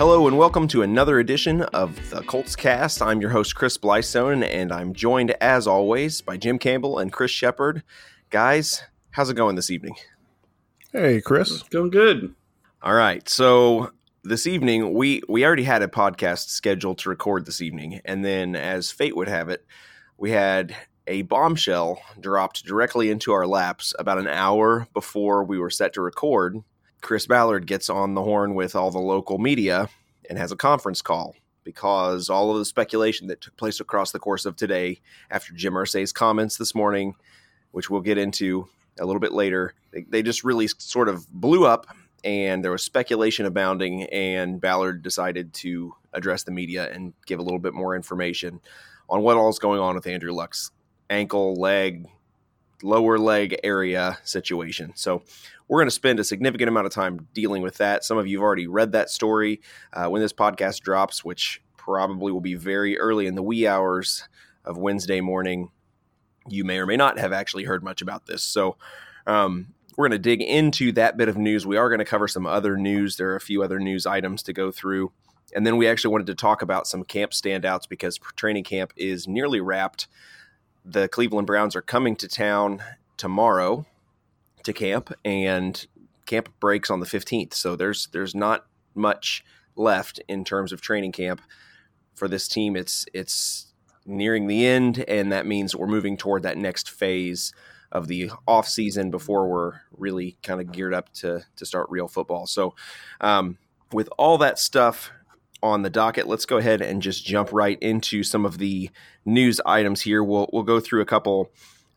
Hello and welcome to another edition of the Colts Cast. I'm your host Chris Blystone, and I'm joined as always by Jim Campbell and Chris Shepherd. Guys, how's it going this evening? Hey, Chris. Going good. All right, so this evening we we already had a podcast scheduled to record this evening, and then as fate would have it, we had a bombshell dropped directly into our laps about an hour before we were set to record Chris Ballard gets on the horn with all the local media and has a conference call because all of the speculation that took place across the course of today after Jim Irsay's comments this morning, which we'll get into a little bit later, they, they just really sort of blew up and there was speculation abounding and Ballard decided to address the media and give a little bit more information on what all is going on with Andrew Luck's ankle, leg, lower leg area situation. So we're going to spend a significant amount of time dealing with that. Some of you have already read that story uh, when this podcast drops, which probably will be very early in the wee hours of Wednesday morning. You may or may not have actually heard much about this. So, um, we're going to dig into that bit of news. We are going to cover some other news. There are a few other news items to go through. And then we actually wanted to talk about some camp standouts because training camp is nearly wrapped. The Cleveland Browns are coming to town tomorrow to camp, and camp breaks on the 15th. So there's there's not much left in terms of training camp for this team. It's it's nearing the end, and that means we're moving toward that next phase of the off season before we're really kind of geared up to to start real football. So, um, with all that stuff on the docket, let's go ahead and just jump right into some of the news items here. We'll we'll go through a couple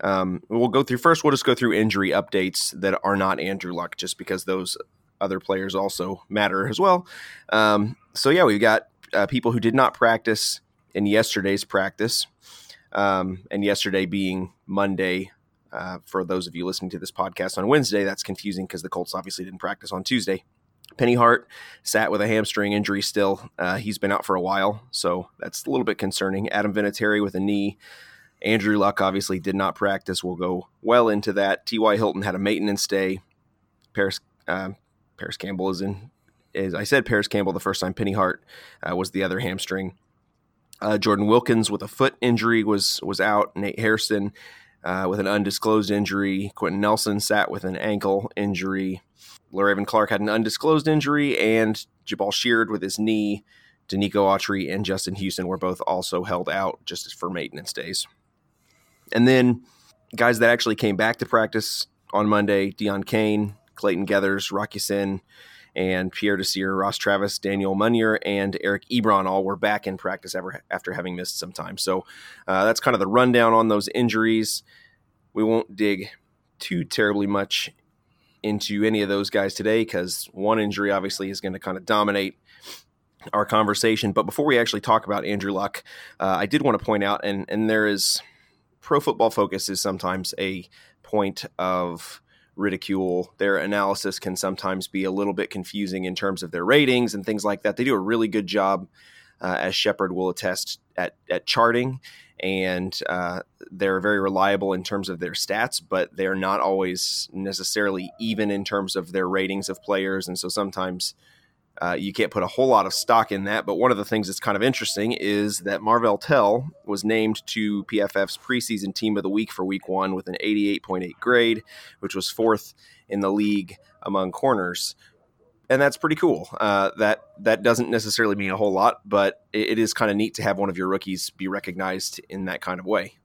um, we'll go through first. We'll just go through injury updates that are not Andrew Luck, just because those other players also matter as well. Um, so yeah, we've got uh, people who did not practice in yesterday's practice, um, and yesterday being Monday. Uh, for those of you listening to this podcast on Wednesday, that's confusing because the Colts obviously didn't practice on Tuesday. Penny Hart sat with a hamstring injury still. Uh, he's been out for a while, so that's a little bit concerning. Adam Vinatieri with a knee. Andrew Luck obviously did not practice. We'll go well into that. T.Y. Hilton had a maintenance day. Parris uh, Parris Campbell is in. As I said, Parris Campbell the first time. Penny Hart uh, was the other hamstring. Uh, Jordan Wilkins with a foot injury was was out. Nate Hairston uh, with an undisclosed injury. Quenton Nelson sat with an ankle injury. Le'Raven Clark had an undisclosed injury, and Jabaal Sheard with his knee. Denico Autry and Justin Houston were both also held out just for maintenance days. And then guys that actually came back to practice on Monday, Deon Cain, Clayton Geathers, Rock Ya-Sin, and Pierre Desir, Ross Travis, Daniel Munier, and Eric Ebron all were back in practice ever, after having missed some time. So uh, that's kind of the rundown on those injuries. We won't dig too terribly much into any of those guys today because one injury obviously is going to kind of dominate our conversation. But before we actually talk about Andrew Luck, uh, I did want to point out, and and there is – Pro Football Focus is sometimes a point of ridicule. Their analysis can sometimes be a little bit confusing in terms of their ratings and things like that. They do a really good job, uh, as Shepherd will attest, at, at charting, and uh, they're very reliable in terms of their stats, but they're not always necessarily even in terms of their ratings of players. And so sometimes uh, you can't put a whole lot of stock in that. But one of the things that's kind of interesting is that Marvell Tell was named to PFF's preseason team of the week for week one with an 88.8 grade, which was fourth in the league among corners. And that's pretty cool. Uh, that that doesn't necessarily mean a whole lot, but it, it is kind of neat to have one of your rookies be recognized in that kind of way.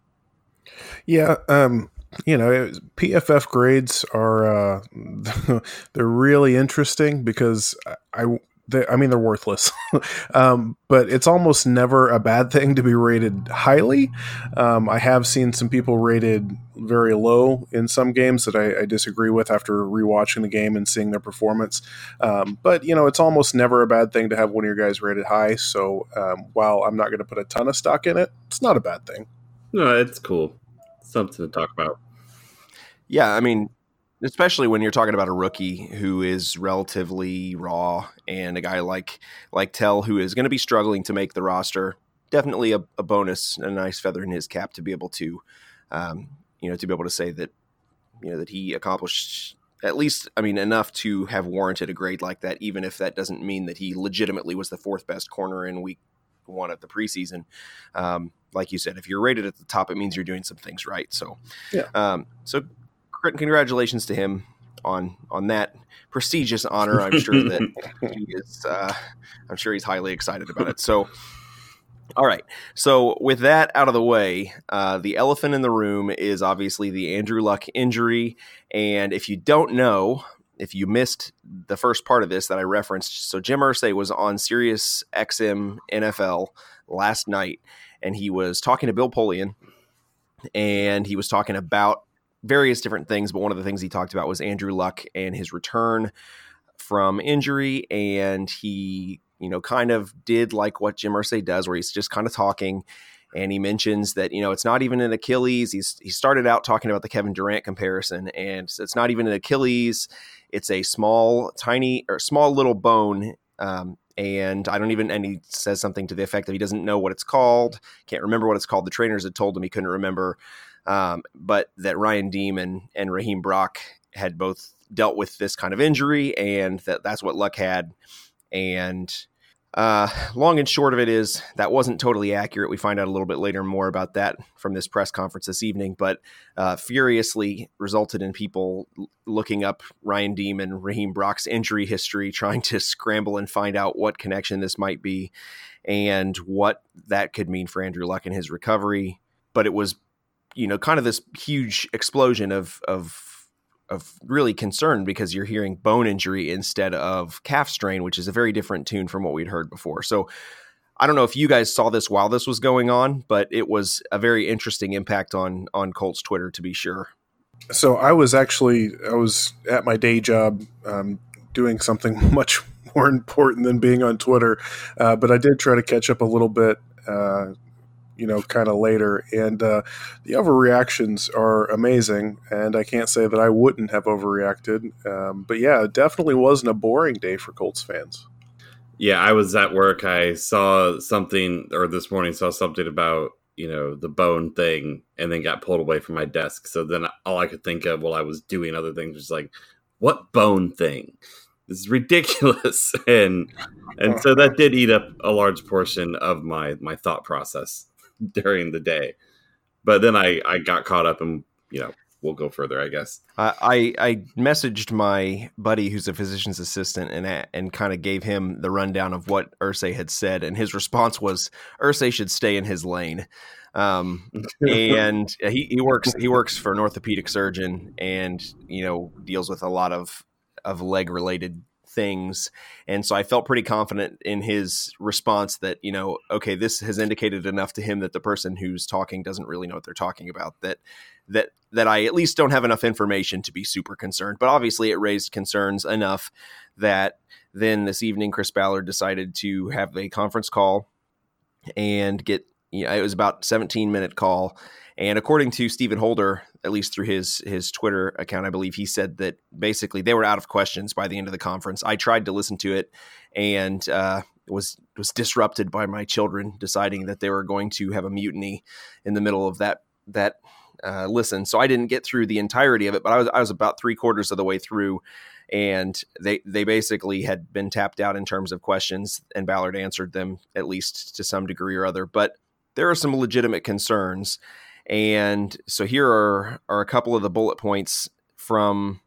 Yeah, um, you know, PFF grades are uh, they're really interesting because I, they, I mean they're worthless, um, but it's almost never a bad thing to be rated highly. Um, I have seen some people rated very low in some games that I, I, disagree with after rewatching the game and seeing their performance. Um, but you know, it's almost never a bad thing to have one of your guys rated high. So um, while I'm not going to put a ton of stock in it, it's not a bad thing. No, it's cool something to talk about. Yeah, I mean, especially when you're talking about a rookie who is relatively raw and a guy like like Tell who is going to be struggling to make the roster. Definitely a, a, bonus, a nice feather in his cap to be able to, um, you know, to be able to say that, you know, that he accomplished at least, I mean, enough to have warranted a grade like that, even if that doesn't mean that he legitimately was the fourth best corner in week one of the preseason. Um, like you said, if you're rated at the top, it means you're doing some things right. So, yeah. Um, so congratulations to him on on that prestigious honor. I'm sure that he is. Uh, I'm sure he's highly excited about it. So. All right. So, with that out of the way, uh, the elephant in the room is obviously the Andrew Luck injury. And if you don't know, if you missed the first part of this that I referenced, so Jim Irsay was on Sirius XM NFL last night, and he was talking to Bill Polian, and he was talking about various different things. But one of the things he talked about was Andrew Luck and his return from injury, and he, you know, kind of did like what Jim Irsay does, where he's just kind of talking. And he mentions that you know it's not even an Achilles. He's he started out talking about the Kevin Durant comparison, and it's not even an Achilles. It's a small, tiny, or small little bone um, and I don't even. And he says something to the effect that he doesn't know what it's called, can't remember what it's called. The trainers had told him he couldn't remember, um, but that Ryan Diem and and Raheem Brock had both dealt with this kind of injury, and that that's what Luck had, and uh, long and short of it is that wasn't totally accurate. We find out a little bit later more about that from this press conference this evening, but uh, furiously resulted in people looking up Ryan Diem and Raheem Brock's injury history, trying to scramble and find out what connection this might be and what that could mean for Andrew Luck and his recovery. But it was, you know, kind of this huge explosion of of of really concern because you're hearing bone injury instead of calf strain, which is a very different tune from what we'd heard before. So I don't know if you guys saw this while this was going on, but it was a very interesting impact on on Colts Twitter to be sure. So I was actually I was at my day job um, doing something much more important than being on Twitter, uh, but I did try to catch up a little bit. Uh, you know, kind of later. And uh, the overreactions are amazing. And I can't say that I wouldn't have overreacted. Um, but yeah, it definitely wasn't a boring day for Colts fans. Yeah, I was at work. I saw something, or this morning saw something about you know the bone thing, and then got pulled away from my desk. So then all I could think of while I was doing other things was like, "What bone thing?" This is ridiculous, and and so that did eat up a large portion of my my thought process. during the day. But then I, I got caught up and, you know, we'll go further, I guess. I I messaged my buddy who's a physician's assistant and and kind of gave him the rundown of what Irsay had said, and his response was Irsay should stay in his lane. Um, and he, he works he works for an orthopedic surgeon, and you know deals with a lot of of leg related things. And so I felt pretty confident in his response that, you know, okay, this has indicated enough to him that the person who's talking doesn't really know what they're talking about. That that that I at least don't have enough information to be super concerned. But obviously it raised concerns enough that then this evening Chris Ballard decided to have a conference call and get you know, it was about 17 minute call and according to Stephen Holder, at least through his his Twitter account, I believe he said that basically they were out of questions by the end of the conference. I tried to listen to it and uh, was was disrupted by my children deciding that they were going to have a mutiny in the middle of that that uh, listen, so I didn't get through the entirety of it, but I was I was about three quarters of the way through, and they they basically had been tapped out in terms of questions, and Ballard answered them at least to some degree or other. But there are some legitimate concerns, and so here are are a couple of the bullet points from.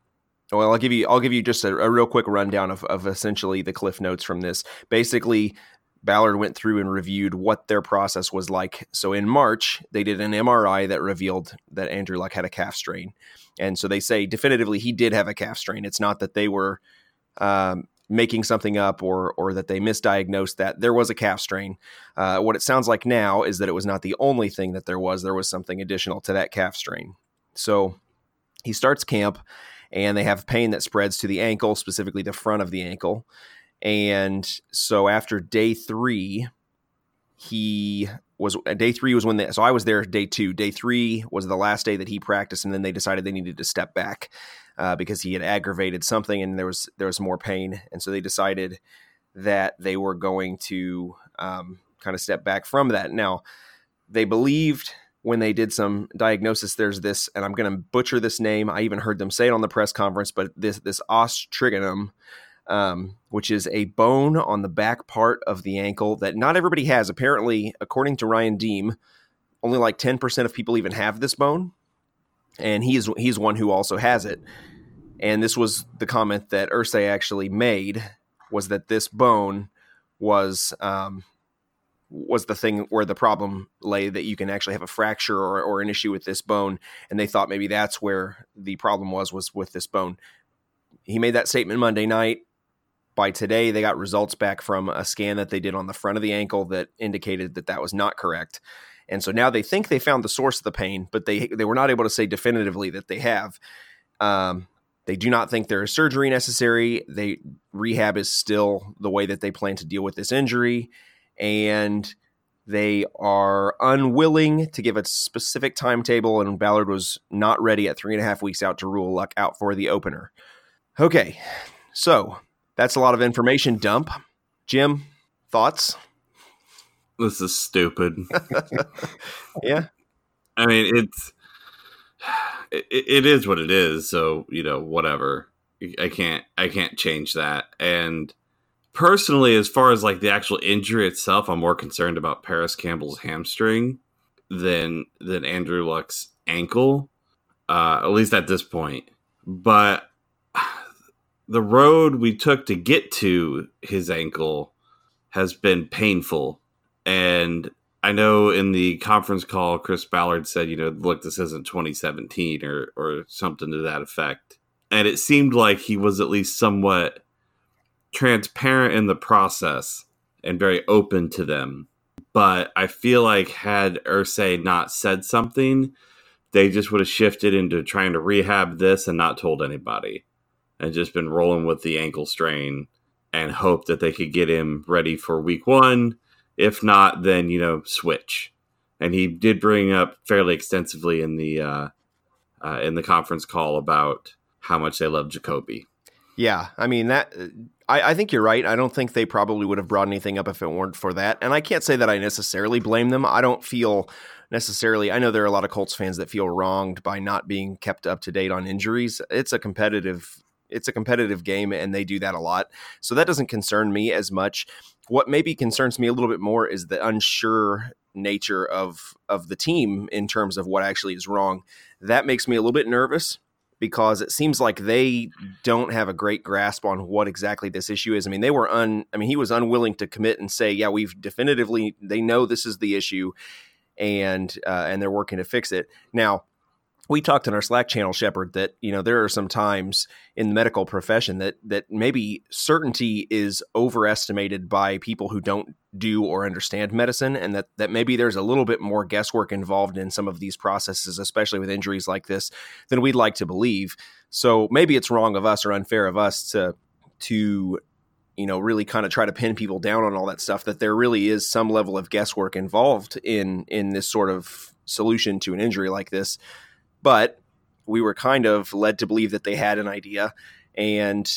Well, I'll give you I'll give you just a, a real quick rundown of, of essentially the cliff notes from this. Basically, Ballard went through and reviewed what their process was like. So in March, they did an MRI that revealed that Andrew Luck had a calf strain. And so they say definitively he did have a calf strain. It's not that they were um, making something up or or that they misdiagnosed that there was a calf strain. Uh, what it sounds like now is that it was not the only thing that there was. There was something additional to that calf strain. So he starts camp, and they have pain that spreads to the ankle, specifically the front of the ankle. And so after day three, he was uh, day three was when they, so I was there day two. Day three was the last day that he practiced, and then they decided they needed to step back uh, because he had aggravated something and there was there was more pain, and so they decided that they were going to um, kind of step back from that. Now they believed when they did some diagnosis, there's this, and I'm going to butcher this name. I even heard them say it on the press conference, but this this os trigonum um, which is a bone on the back part of the ankle that not everybody has. Apparently, according to Ryan Diem, only like 10% of people even have this bone. And he's he's one who also has it. And this was the comment that Irsay actually made was that this bone was um, was the thing where the problem lay that you can actually have a fracture or, or an issue with this bone and they thought maybe that's where the problem was was with this bone he made that statement monday night by today, they got results back from a scan that they did on the front of the ankle that indicated that that was not correct. And so now they think they found the source of the pain, but they they were not able to say definitively that they have. Um, they do not think there is surgery necessary. They rehab is still the way that they plan to deal with this injury, and they are unwilling to give a specific timetable. And Ballard was not ready at three and a half weeks out to rule Luck out for the opener. Okay, so that's a lot of information dump. Jim, thoughts? This is stupid. yeah. I mean, it's it, it is what it is. So you know, whatever. I can't I can't change that. And personally, as far as like the actual injury itself, I'm more concerned about Parris Campbell's hamstring than than Andrew Luck's ankle. Uh, at least at this point. But the road we took to get to his ankle has been painful. And I know in the conference call, Chris Ballard said, you know, look, this isn't 2017 or, or something to that effect. And it seemed like he was at least somewhat transparent in the process and very open to them. But I feel like had Irsay not said something, they just would have shifted into trying to rehab this and not told anybody and just been rolling with the ankle strain and hope that they could get him ready for week one. If not, then you know switch. And he did bring up fairly extensively in the uh, uh, in the conference call about how much they love Jacoby. Yeah, I mean that. I, I, think you're right. I don't think they probably would have brought anything up if it weren't for that. And I can't say that I necessarily blame them. I don't feel necessarily. I know there are a lot of Colts fans that feel wronged by not being kept up to date on injuries. It's a competitive it's a competitive game and they do that a lot. So that doesn't concern me as much. What maybe concerns me a little bit more is the unsure nature of of the team in terms of what actually is wrong. That makes me a little bit nervous because it seems like they don't have a great grasp on what exactly this issue is. I mean, they were un I mean, he was unwilling to commit and say, "Yeah, we've definitively they know this is the issue." And uh, and they're working to fix it. Now, we talked in our Slack channel, Shepherd, that you know there are some times in the medical profession that that maybe certainty is overestimated by people who don't do or understand medicine, and that that maybe there's a little bit more guesswork involved in some of these processes, especially with injuries like this, than we'd like to believe. So maybe it's wrong of us or unfair of us to to you know really kind of try to pin people down on all that stuff. That there really is some level of guesswork involved in in this sort of solution to an injury like this but we were kind of led to believe that they had an idea. And,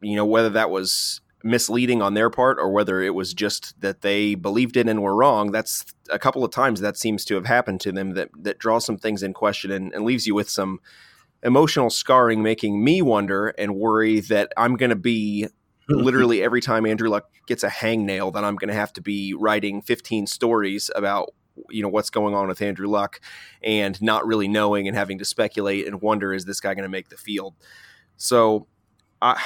you know, whether that was misleading on their part or whether it was just that they believed it and were wrong. That's a couple of times that seems to have happened to them that that draws some things in question and, and leaves you with some emotional scarring, making me wonder and worry that I'm going to be literally every time Andrew Luck gets a hangnail, that I'm going to have to be writing 15 stories about you know what's going on with Andrew Luck and not really knowing and having to speculate and wonder is this guy going to make the field. So I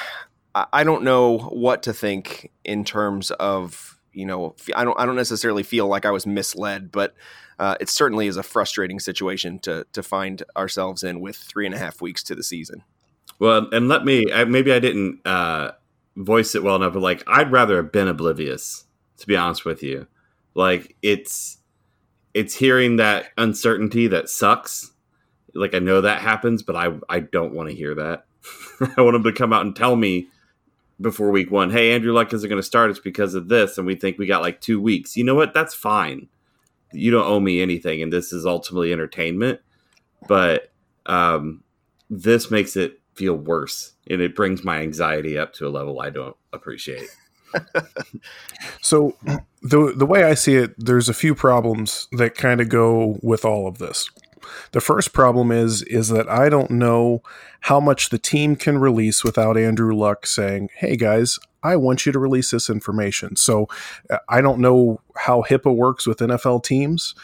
I don't know what to think in terms of you know I don't I don't necessarily feel like I was misled, but uh, it certainly is a frustrating situation to to find ourselves in with three and a half weeks to the season. Well, and let me maybe I didn't uh, voice it well enough, but like I'd rather have been oblivious to be honest with you. Like it's it's hearing that uncertainty that sucks. Like I know that happens, but I I don't want to hear that. I want them to come out and tell me before week one, hey, Andrew Luck isn't going to start. It's because of this, and we think we got like two weeks. You know what? That's fine. You don't owe me anything, and this is ultimately entertainment. But um, this makes it feel worse, and it brings my anxiety up to a level I don't appreciate. So the the way I see it, there's a few problems that kind of go with all of this. The first problem is is that I don't know how much the team can release without Andrew Luck saying, "Hey guys, I want you to release this information." So uh, I don't know how HIPAA works with NFL teams,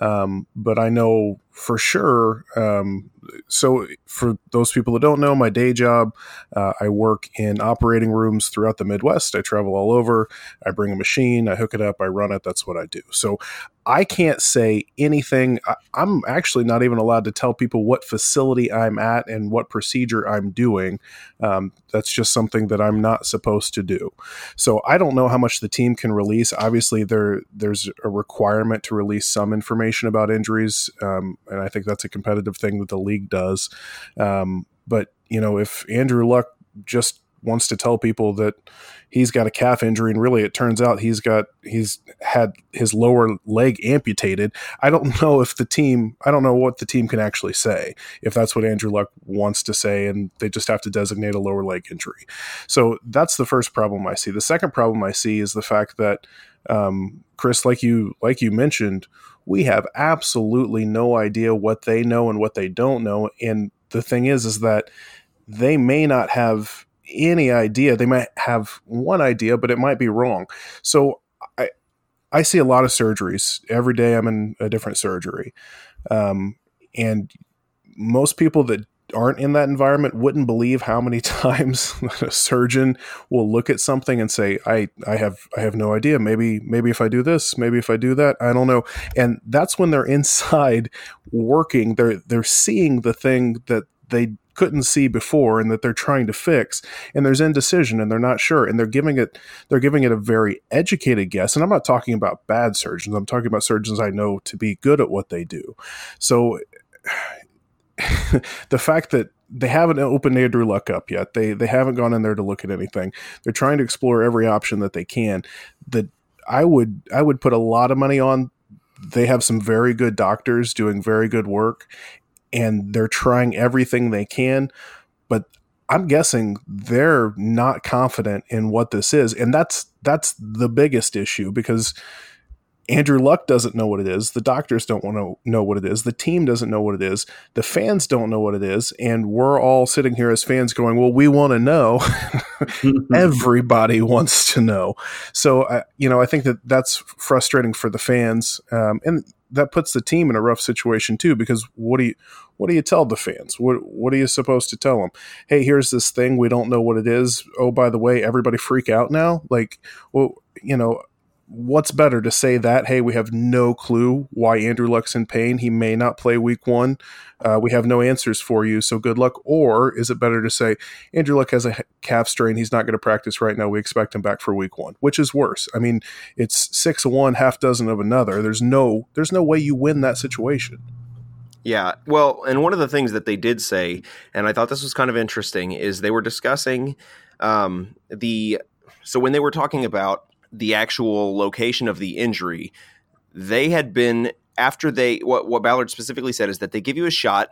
um, but I know for sure um, so for those people that don't know my day job uh, i work in operating rooms throughout the midwest. I travel all over. I bring a machine. I hook it up. I run it. That's what i do. So i can't say anything. I, i'm actually not even allowed to tell people what facility i'm at and what procedure i'm doing. Um, that's just something that i'm not supposed to do. So i don't know how much the team can release. Obviously there there's a requirement to release some information about injuries um, and i think that's a competitive thing that the league league does. Um, but you know, if Andrew Luck just wants to tell people that he's got a calf injury and really it turns out he's got he's had his lower leg amputated i don't know if the team i don't know what the team can actually say if that's what andrew luck wants to say and they just have to designate a lower leg injury so that's the first problem i see the second problem i see is the fact that um, chris like you like you mentioned we have absolutely no idea what they know and what they don't know. And the thing is, is that they may not have any idea. They might have one idea, but it might be wrong. So I, I see a lot of surgeries every day. I'm in a different surgery, um, and most people that aren't in that environment wouldn't believe how many times a surgeon will look at something and say i i have i have no idea maybe maybe if i do this maybe if i do that i don't know and that's when they're inside working they're they're seeing the thing that they couldn't see before and that they're trying to fix and there's indecision and they're not sure and they're giving it they're giving it a very educated guess and I'm not talking about bad surgeons I'm talking about surgeons I know to be good at what they do so the fact that they haven't opened Andrew Luck up yet. They they haven't gone in there to look at anything. They're trying to explore every option that they can. That I would I would put a lot of money on. They have some very good doctors doing very good work, and they're trying everything they can. But I'm guessing they're not confident in what this is, and that's that's the biggest issue because Andrew Luck doesn't know what it is. The doctors don't want to know what it is. The team doesn't know what it is. The fans don't know what it is. And we're all sitting here as fans going, well, we want to know. Everybody wants to know. So, uh, you know, I think that that's frustrating for the fans. Um, and that puts the team in a rough situation too, because what do you, what do you tell the fans? What what are you supposed to tell them? Hey, here's this thing we don't know what it is. Oh, by the way, everybody freak out now. Like, well, you know, what's better to say that hey we have no clue why andrew luck's in pain he may not play week one uh, we have no answers for you so good luck. Or is it better to say andrew luck has a calf strain. He's not going to practice right now. We expect him back for week one which is worse. I mean it's six of one half dozen of another. There's no there's no way you win that situation. Yeah. Well, and one of the things that they did say, and I thought this was kind of interesting, is they were discussing um, the. So when they were talking about the actual location of the injury, they had been after they what what Ballard specifically said is that they give you a shot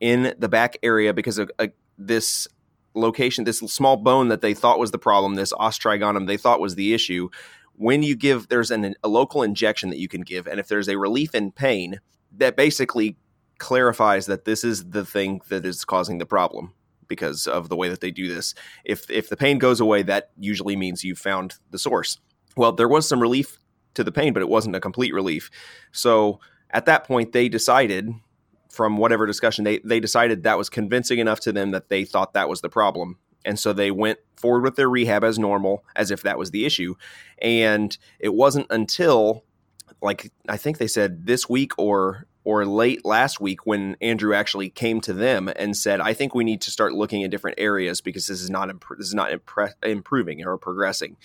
in the back area because of uh, this location, this small bone that they thought was the problem, this os trigonum they thought was the issue. When you give, there's an, a local injection that you can give, and if there's a relief in pain, that basically clarifies that this is the thing that is causing the problem because of the way that they do this. If if the pain goes away, that usually means you've found the source. Well, there was some relief to the pain, but it wasn't a complete relief. So at that point, they decided, from whatever discussion, they they decided that was convincing enough to them that they thought that was the problem, and so they went forward with their rehab as normal, as if that was the issue. And it wasn't until like I think they said this week or or late last week when Andrew actually came to them and said, "I think we need to start looking at different areas because this is not imp- this is not impre- improving or progressing."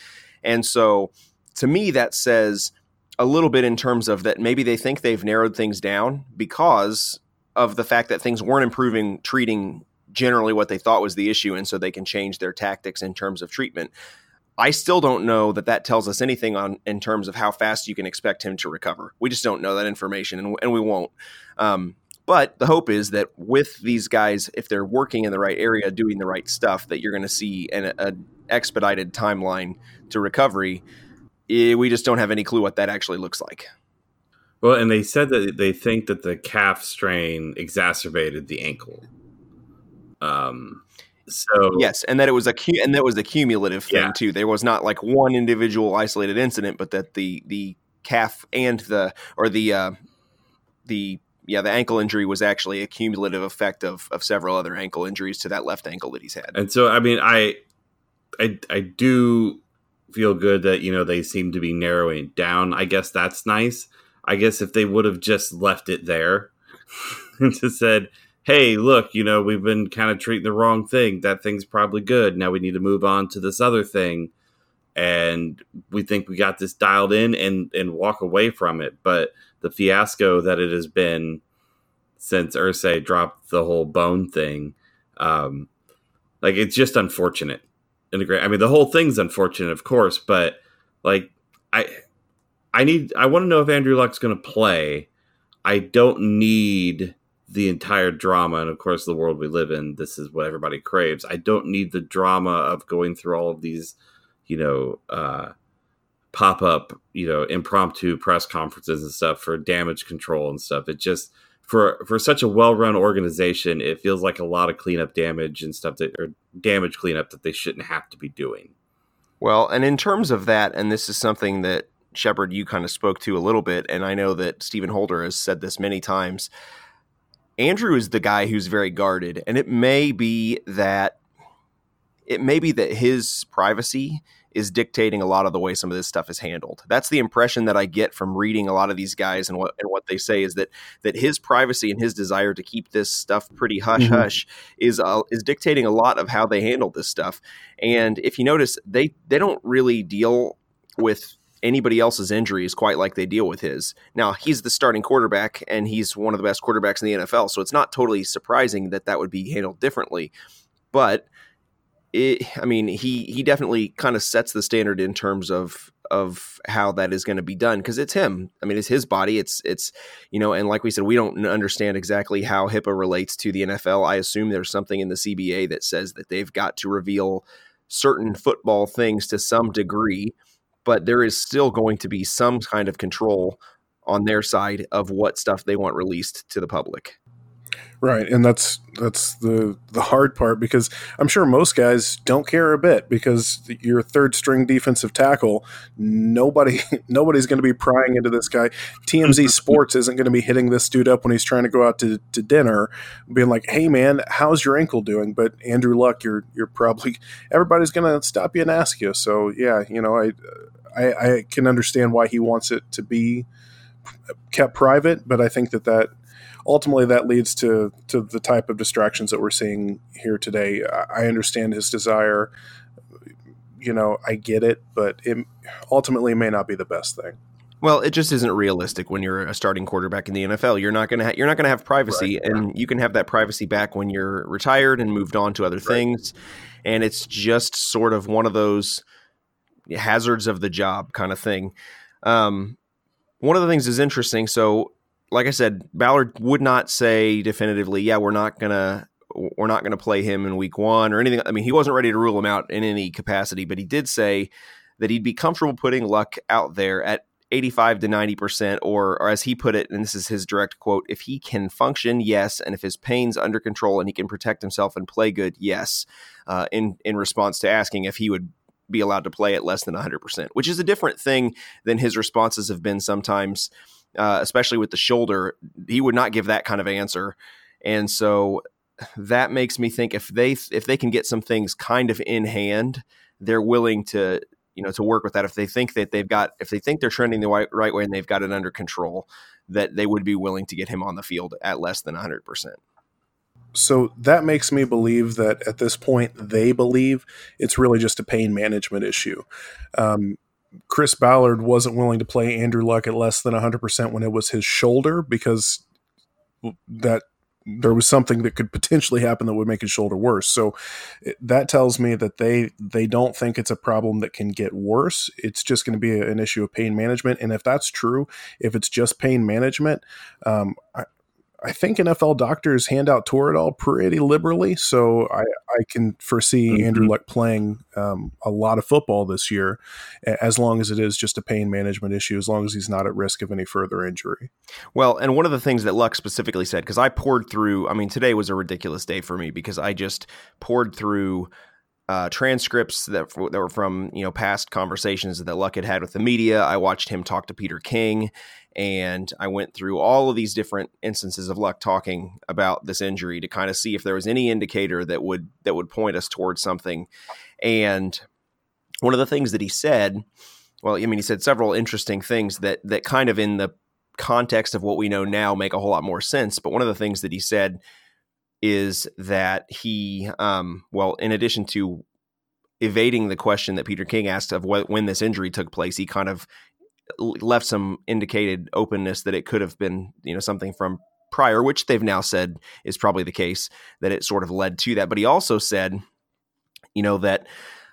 And so, to me, that says a little bit in terms of that maybe they think they've narrowed things down because of the fact that things weren't improving, treating generally what they thought was the issue, and so they can change their tactics in terms of treatment. I still don't know that that tells us anything on in terms of how fast you can expect him to recover. We just don't know that information, and, and we won't. Um, but the hope is that with these guys, if they're working in the right area, doing the right stuff, that you're going to see an expedited timeline to recovery. Eh, we just don't have any clue what that actually looks like. Well, and they said that they think that the calf strain exacerbated the ankle. Um, so yes, and that it was a and that was a cumulative thing Yeah. too. There was not like one individual isolated incident, but that the the calf and the or the uh, the yeah the ankle injury was actually a cumulative effect of of several other ankle injuries to that left ankle that he's had. And so, I mean, I, I, I do feel good that you know they seem to be narrowing down. I guess that's nice. I guess if they would have just left it there and just said, "Hey, look, you know, we've been kind of treating the wrong thing. That thing's probably good. Now we need to move on to this other thing." And we think we got this dialed in and and walk away from it. But the fiasco that it has been since Irsay dropped the whole bone thing, um, like it's just unfortunate. In a great, I mean, the whole thing's unfortunate, of course, but like I, I need, I want to know if Andrew Luck's going to play. I don't need the entire drama, and of course, the world we live in, this is what everybody craves. I don't need the drama of going through all of these, you know, uh, pop up, you know, impromptu press conferences and stuff for damage control and stuff. It just for for such a well run organization, it feels like a lot of cleanup damage and stuff that or damage cleanup that they shouldn't have to be doing. Well, and in terms of that, and this is something that Shepherd, you kind of spoke to a little bit, and I know that Stephen Holder has said this many times. Andrew is the guy who's very guarded, and it may be that it may be that his privacy is dictating a lot of the way some of this stuff is handled. That's the impression that I get from reading a lot of these guys and what and what they say is that that his privacy and his desire to keep this stuff pretty hush Mhm. hush is uh, is dictating a lot of how they handle this stuff. And if you notice, they they don't really deal with anybody else's injuries quite like they deal with his. Now, he's the starting quarterback and he's one of the best quarterbacks in the NFL, so it's not totally surprising that that would be handled differently. But it, I mean, he he definitely kind of sets the standard in terms of of how that is going to be done because it's him. I mean, it's his body. It's it's you know, and like we said, we don't understand exactly how HIPAA relates to the NFL. I assume there's something in the CBA that says that they've got to reveal certain football things to some degree, but there is still going to be some kind of control on their side of what stuff they want released to the public. Right, and that's that's the the hard part because I'm sure most guys don't care a bit because your third string defensive tackle, nobody nobody's going to be prying into this guy. TMZ Sports isn't going to be hitting this dude up when he's trying to go out to, to dinner, being like, "Hey man, how's your ankle doing?" But Andrew Luck, you're you're probably everybody's going to stop you and ask you. So yeah, you know, I, I I can understand why he wants it to be kept private, but I think that that ultimately that leads to to the type of distractions that we're seeing here today. I understand his desire. You know, I get it, but it ultimately may not be the best thing. Well, it just isn't realistic when you're a starting quarterback in the NFL. You're not gonna ha- you're not gonna have privacy, and you can have that privacy back when you're retired and moved on to other things. And it's just sort of one of those hazards of the job kind of thing. Um, one of the things is interesting. So, like I said, Ballard would not say definitively, "Yeah, we're not gonna we're not going to play him in week one or anything. I mean, he wasn't ready to rule him out in any capacity, but he did say that he'd be comfortable putting Luck out there at 85 to 90%, or, or as he put it, and this is his direct quote, if he can function, yes. And if his pain's under control and he can protect himself and play good, yes. Uh, in, in response to asking if he would be allowed to play at less than 100%, which is a different thing than his responses have been sometimes, uh, especially with the shoulder. He would not give that kind of answer. And so that makes me think if they if they can get some things kind of in hand, they're willing to you know to work with that. If they think that they've got if they think they're trending the right, right way and they've got it under control, that they would be willing to get him on the field at less than 100 percent. So that makes me believe that at this point they believe it's really just a pain management issue. Um, Chris Ballard wasn't willing to play Andrew Luck at less than 100% when it was his shoulder because that there was something that could potentially happen that would make his shoulder worse. So that tells me that they they don't think it's a problem that can get worse. It's just going to be an issue of pain management. And if that's true, if it's just pain management, um, I, I think NFL doctors hand out Toradol pretty liberally, so I, I can foresee mm-hmm. Andrew Luck playing um, a lot of football this year, as long as it is just a pain management issue, as long as he's not at risk of any further injury. Well, and one of the things that Luck specifically said, because I poured through, I mean, today was a ridiculous day for me because I just poured through uh, transcripts that that were from you know past conversations that Luck had had with the media. I watched him talk to Peter King, and I went through all of these different instances of Luck talking about this injury to kind of see if there was any indicator that would that would point us towards something. And one of the things that he said, well, I mean, he said several interesting things that that kind of in the context of what we know now make a whole lot more sense. But one of the things that he said is that he, um, well, in addition to evading the question that Peter King asked of wh- when this injury took place, he kind of left some indicated openness that it could have been, you know, something from prior, which they've now said is probably the case that it sort of led to that. But he also said, you know, that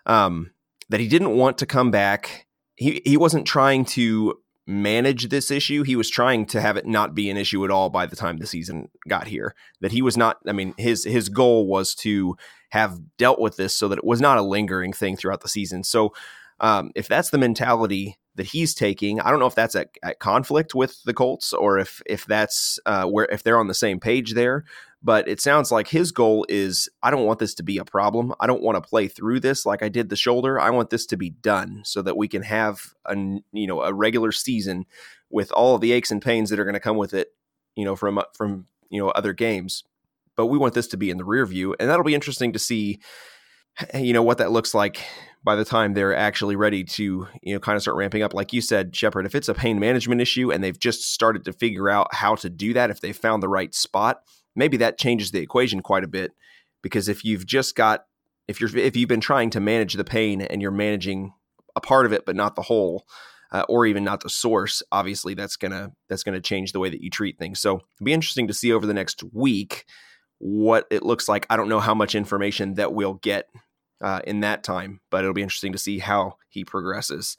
um, that he didn't want to come back. He he wasn't trying to manage this issue. He was trying to have it not be an issue at all by the time the season got here. That he was not I mean his his goal was to have dealt with this so that it was not a lingering thing throughout the season. So um, if that's the mentality that he's taking, I don't know if that's at, at conflict with the Colts or if if that's uh, where if they're on the same page there but it sounds like his goal is I don't want this to be a problem. I don't want to play through this like I did the shoulder. I want this to be done so that we can have a you know a regular season with all of the aches and pains that are going to come with it, you know, from from you know other games. But we want this to be in the rear view, and that'll be interesting to see, you know, what that looks like by the time they're actually ready to, you know, kind of start ramping up. Like you said, Shepherd, if it's a pain management issue and they've just started to figure out how to do that, if they found the right spot, maybe that changes the equation quite a bit. Because if you've just got if you're if you've been trying to manage the pain and you're managing a part of it but not the whole uh, or even not the source obviously that's gonna that's gonna change the way that you treat things. So it'll be interesting to see over the next week what it looks like. I don't know how much information that we'll get uh, in that time but it'll be interesting to see how he progresses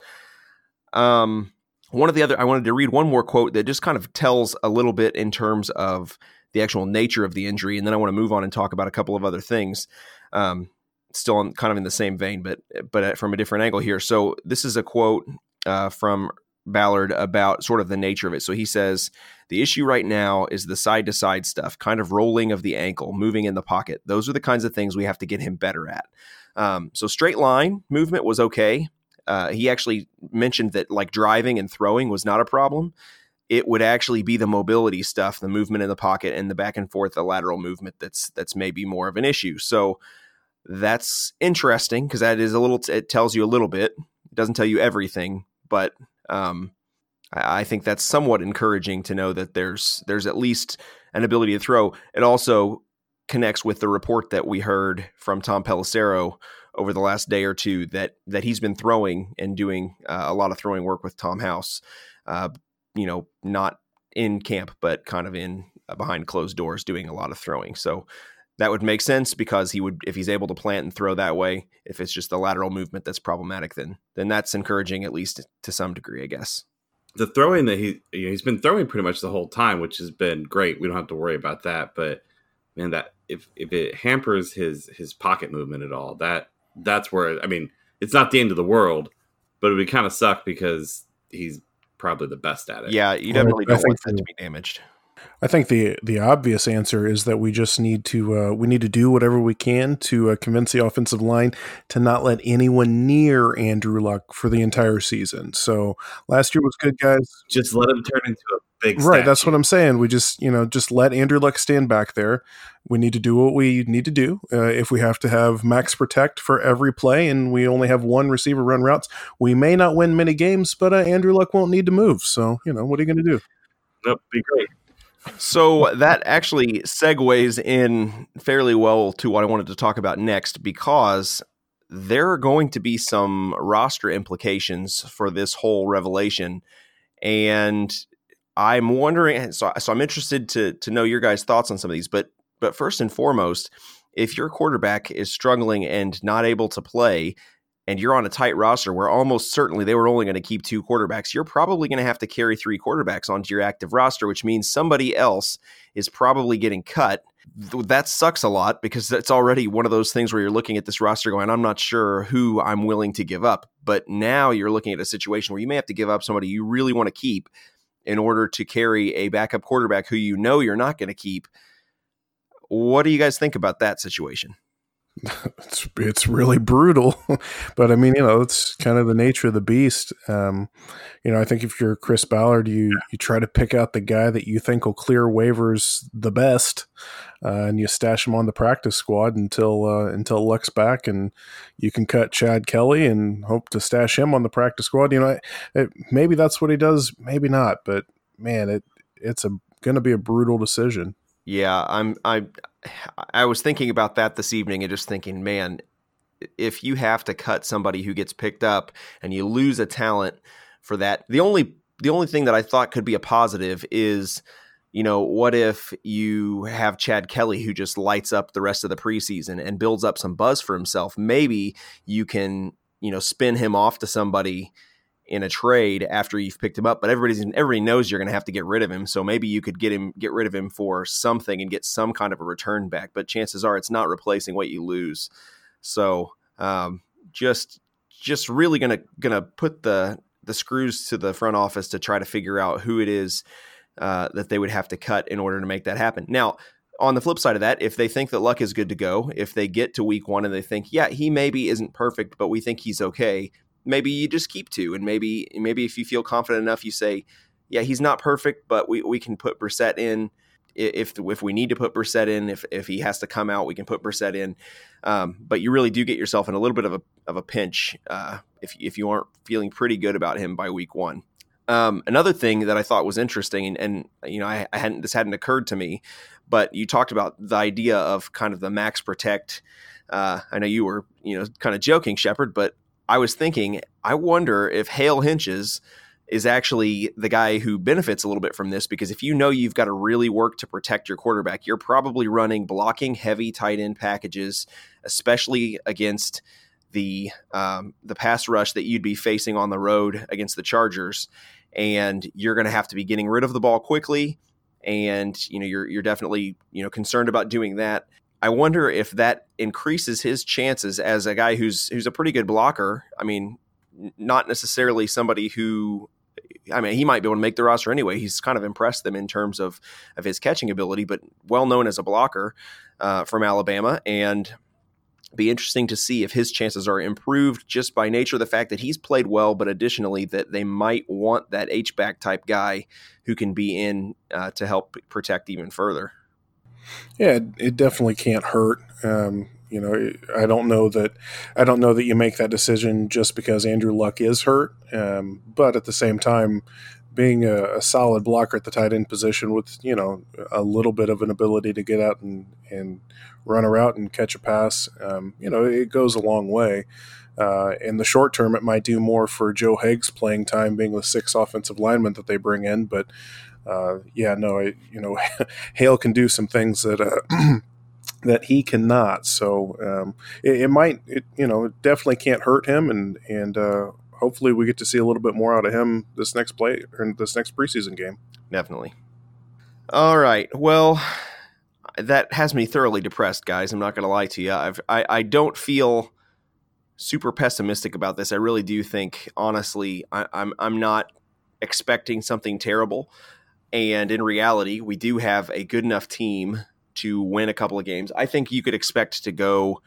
um one of the other i wanted to read one more quote that just kind of tells a little bit in terms of the actual nature of the injury, and then I want to move on and talk about a couple of other things. Um, still on, kind of in the same vein, but but from a different angle here. So this is a quote uh, from Ballard about sort of the nature of it. So he says the issue right now is the side to side stuff, kind of rolling of the ankle, moving in the pocket. Those are the kinds of things we have to get him better at. Um, so straight line movement was okay. Uh, he actually mentioned that like driving and throwing was not a problem it would actually be the mobility stuff, the movement in the pocket and the back and forth, the lateral movement that's that's maybe more of an issue. So that's interesting because that is a little. It tells you a little bit. It doesn't tell you everything, but um, I, I think that's somewhat encouraging to know that there's there's at least an ability to throw. It also connects with the report that we heard from Tom Pelissero over the last day or two that that he's been throwing and doing uh, a lot of throwing work with Tom House. Uh, you know, not in camp, but kind of in uh, behind closed doors doing a lot of throwing. So that would make sense because he would, if he's able to plant and throw that way, if it's just the lateral movement that's problematic, then then that's encouraging at least to some degree, I guess. The throwing that he you know, he's been throwing pretty much the whole time, which has been great. We don't have to worry about that. But man, that if if it hampers his his pocket movement at all, that that's where I mean, it's not the end of the world, but it would kind of suck because he's probably the best at it. Yeah, you definitely don't want that to be damaged. I think the the obvious answer is that we just need to uh, we need to do whatever we can to uh, convince the offensive line to not let anyone near Andrew Luck for the entire season. So last year was good, guys. Just let him turn into a big right. Statue. That's what I'm saying. We just you know just let Andrew Luck stand back there. We need to do what we need to do. Uh, if we have to have max protect for every play, and we only have one receiver run routes, we may not win many games, but uh, Andrew Luck won't need to move. So you know what are you going to do? Nope, be great. So that actually segues in fairly well to what I wanted to talk about next because there are going to be some roster implications for this whole revelation. And I'm wondering so so I'm interested to to know your guys' thoughts on some of these, but but first and foremost, if your quarterback is struggling and not able to play, and you're on a tight roster where almost certainly they were only going to keep two quarterbacks, you're probably going to have to carry three quarterbacks onto your active roster, which means somebody else is probably getting cut. That sucks a lot because that's already one of those things where you're looking at this roster going, I'm not sure who I'm willing to give up. But now you're looking at a situation where you may have to give up somebody you really want to keep in order to carry a backup quarterback who you know you're not going to keep. What do you guys think about that situation? it's it's really brutal, but I mean, you know, it's kind of the nature of the beast. Um, you know, I think if you're Chris Ballard, you you try to pick out the guy that you think will clear waivers the best, uh, and you stash him on the practice squad until uh, until Luck's back, and you can cut Chad Kelly and hope to stash him on the practice squad. You know, it, maybe that's what he does, maybe not, but man, it it's a going to be a brutal decision. Yeah, I'm I I was thinking about that this evening and just thinking, man, if you have to cut somebody who gets picked up and you lose a talent for that, the only the only thing that I thought could be a positive is, you know, what if you have Chad Kelly who just lights up the rest of the preseason and builds up some buzz for himself? Maybe you can, you know, spin him off to somebody in a trade after you've picked him up, but everybody's everybody knows you're going to have to get rid of him. So maybe you could get him get rid of him for something and get some kind of a return back. But chances are it's not replacing what you lose. So um, just just really gonna gonna put the the screws to the front office to try to figure out who it is uh, that they would have to cut in order to make that happen. Now, on the flip side of that, if they think that Luck is good to go, if they get to week one and they think, yeah, he maybe isn't perfect, but we think he's okay, maybe you just keep two, and maybe maybe if you feel confident enough, you say, yeah, he's not perfect, but we, we can put Brissett in if if we need to put Brissett in, if if he has to come out, we can put Brissett in. Um, but you really do get yourself in a little bit of a of a pinch uh, if if you aren't feeling pretty good about him by week one. Um, another thing that I thought was interesting, and, and you know, I, I, hadn't this hadn't occurred to me, but you talked about the idea of kind of the max protect. Uh, I know you were you know kind of joking, Shepherd, but I was thinking, I wonder if Hale Hentges is actually the guy who benefits a little bit from this because if you know you've got to really work to protect your quarterback, you're probably running blocking heavy tight end packages, especially against the um, the pass rush that you'd be facing on the road against the Chargers, and you're going to have to be getting rid of the ball quickly, and you know you're you're definitely you know concerned about doing that. I wonder if that increases his chances as a guy who's who's a pretty good blocker. I mean, not necessarily somebody who I mean, he might be able to make the roster anyway. He's kind of impressed them in terms of of his catching ability, but well known as a blocker uh, from Alabama, and be interesting to see if his chances are improved just by nature of the fact that he's played well, but additionally that they might want that H back type guy who can be in uh, to help protect even further. Yeah, it, definitely can't hurt. Um, you know, I don't know that I don't know that you make that decision just because Andrew Luck is hurt. Um, but at the same time, being a, a, solid blocker at the tight end position with you know a little bit of an ability to get out and and run a route and catch a pass, um, you know, it goes a long way. Uh, in the short term, it might do more for Joe Haeg's playing time, being the sixth offensive lineman that they bring in. But uh, yeah, no, you know, Hale can do some things that uh, that he cannot. So um, it, it, might, it, you know, it definitely can't hurt him, and and uh, hopefully we get to see a little bit more out of him this next play or this next preseason game. Definitely. All right. Well, that has me thoroughly depressed, guys. I'm not going to lie to you. I've, I I don't feel super pessimistic about this. I really do think, honestly, I, I'm I'm not expecting something terrible. And in reality, we do have a good enough team to win a couple of games. I think you could expect to go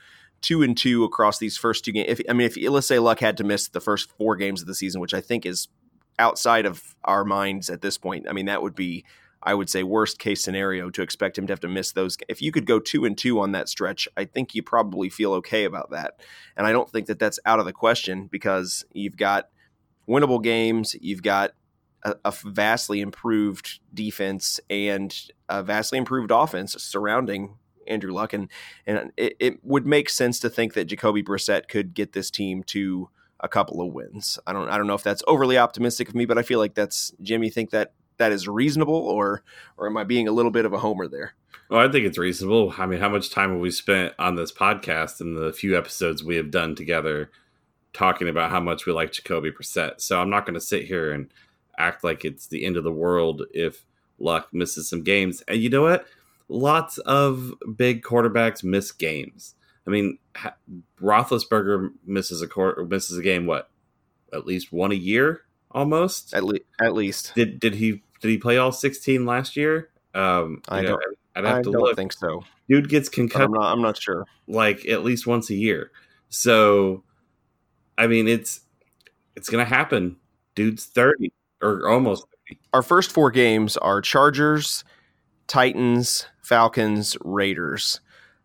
two and two across these first two games. If I mean, if let's say Luck had to miss the first four games of the season, which I think is outside of our minds at this point, I mean that would be, I would say, worst case scenario to expect him to have to miss those. If you could go two and two on that stretch, I think you probably feel okay about that. And I don't think that that's out of the question because you've got winnable games, you've got a, a vastly improved defense and a vastly improved offense surrounding Andrew Luck, and and it, it, would make sense to think that Jacoby Brissett could get this team to a couple of wins. I don't I don't know if that's overly optimistic of me, but I feel like that's Jimmy. Think that that is reasonable, or or am I being a little bit of a homer there? Well, I think it's reasonable. I mean, how much time have we spent on this podcast and the few episodes we have done together talking about how much we like Jacoby Brissett? So I'm not going to sit here and act like it's the end of the world if Luck misses some games. And you know what? Lots of big quarterbacks miss games. I mean, Roethlisberger misses a quarter, misses a game. What? At least one a year, almost. At, le- at least. Did did he did he play all sixteen last year? Um, I don't. I'd have I to don't look. think so. Dude gets concussed. I'm not, I'm not sure. Like at least once a year. So, I mean, it's it's gonna happen. Dude's thirty or almost. Our first four games are Chargers, Titans, Falcons, Raiders.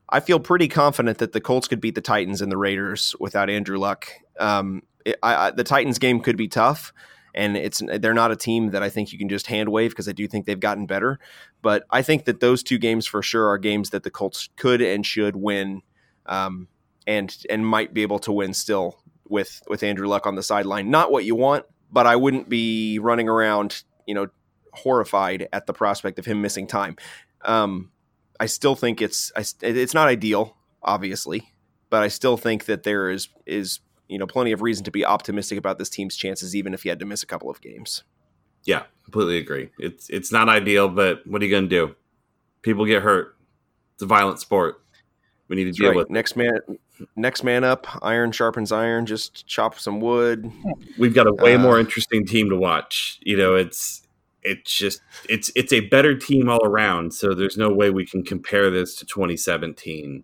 I feel pretty confident that the Colts could beat the Titans and the Raiders without Andrew Luck. Um, it, I, I, the Titans game could be tough, and it's they're not a team that I think you can just hand wave because I do think they've gotten better. But I think that those two games for sure are games that the Colts could and should win, um, and and might be able to win still with with Andrew Luck on the sideline. Not what you want, but I wouldn't be running around, you know, horrified at the prospect of him missing time. Um, I still think it's I, it's not ideal, obviously, but I still think that there is is you know plenty of reason to be optimistic about this team's chances, even if he had to miss a couple of games. Yeah, completely agree. It's it's not ideal, but what are you going to do? People get hurt. It's a violent sport. We need to That's deal right. with next man next man up, iron sharpens iron, just chop some wood. We've got a way uh, more interesting team to watch. You know, it's it's just it's it's a better team all around. So there's no way we can compare this to 2017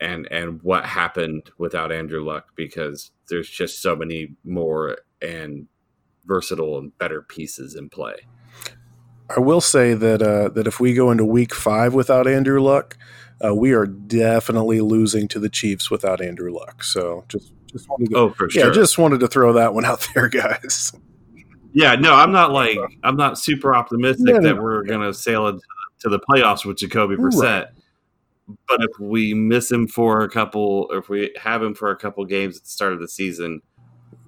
and and what happened without Andrew Luck because there's just so many more and versatile and better pieces in play. I will say that uh, that if we go into Week Five without Andrew Luck, uh, we are definitely losing to the Chiefs without Andrew Luck. So just just wanted to, oh for yeah, sure. just wanted to throw that one out there, guys. Yeah, no, I'm not like I'm not super optimistic no, that no, we're gonna sail into to the playoffs with Jacoby Brissett. Right. But if we miss him for a couple, or if we have him for a couple games at the start of the season,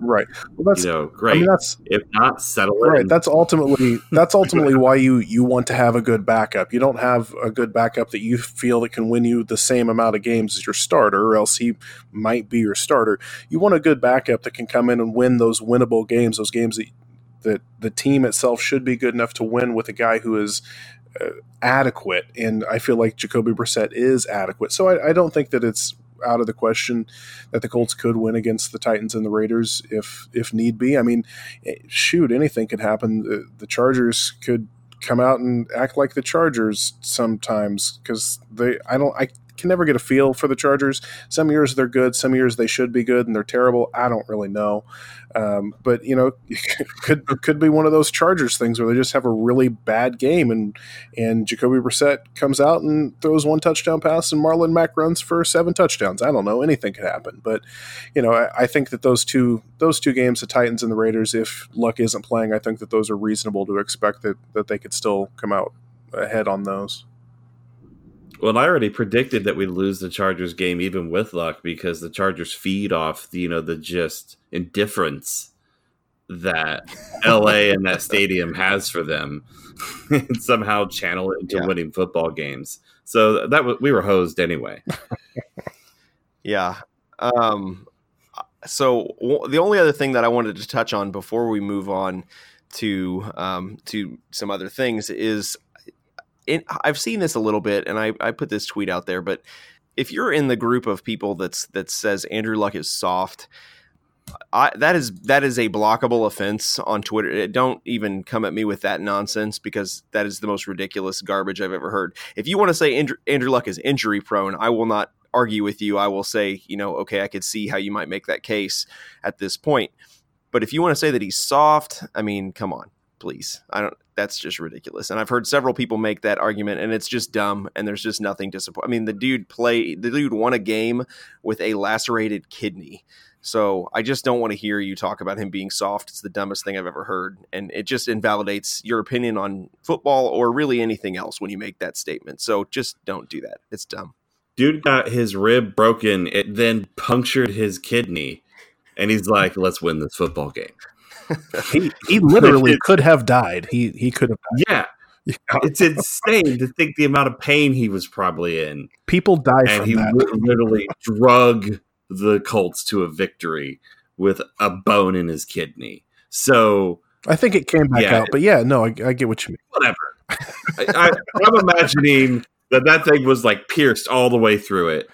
Right. Well, that's you know great. I mean, that's if not settle right. In. That's ultimately that's ultimately why you you want to have a good backup. You don't have a good backup that you feel that can win you the same amount of games as your starter, or else he might be your starter. You want a good backup that can come in and win those winnable games, those games that that the team itself should be good enough to win with a guy who is uh, adequate. And I feel like Jacoby Brissett is adequate. So I, I don't think that it's out of the question that the Colts could win against the Titans and the Raiders if if need be. I mean, eh, shoot, anything could happen. The, the Chargers could come out and act like the Chargers sometimes because they I don't I can never get a feel for the Chargers. Some years they're good, some years they should be good, and they're terrible. I don't really know. Um, but you know, could could be one of those Chargers things where they just have a really bad game, and and Jacoby Brissett comes out and throws one touchdown pass, and Marlon Mack runs for seven touchdowns. I don't know. Anything could happen. But you know, I, I think that those two those two games, the Titans and the Raiders, if Luck isn't playing, I think that those are reasonable to expect that that they could still come out ahead on those. Well, I already predicted that we'd lose the Chargers game even with luck because the Chargers feed off the, you know the just indifference that LA and that stadium has for them and somehow channel it into yeah. winning football games. So that w- we were hosed anyway. yeah. Um so w- the only other thing that I wanted to touch on before we move on to um to some other things is it, I've seen this a little bit, and I, I put this tweet out there, but if you're in the group of people that's that says Andrew Luck is soft, I, that is that is a blockable offense on Twitter. Eh, don't even come at me with that nonsense because that is the most ridiculous garbage I've ever heard. If you want to say Andrew, Andrew Luck is injury prone, I will not argue with you. I will say, you know, okay, I could see how you might make that case at this point. But if you want to say that he's soft, I mean, come on, please. I don't. That's just ridiculous. And I've heard several people make that argument, and it's just dumb. And there's just nothing to support. I mean, the dude play. The dude won a game with a lacerated kidney. So I just don't want to hear you talk about him being soft. It's the dumbest thing I've ever heard, and it just invalidates your opinion on football or really anything else when you make that statement. So just don't do that. It's dumb. Dude got his rib broken. It then punctured his kidney, and he's like, "Let's win this football game." He he literally could have died. He he could have. Died. Yeah. Yeah. It's insane to think the amount of pain he was probably in. People die and he that. literally drug the Colts to a victory with a bone in his kidney. So I think it came back Yeah. out, but yeah, no, I, I get what you mean. whatever. I, I, I'm imagining that that thing was like pierced all the way through it,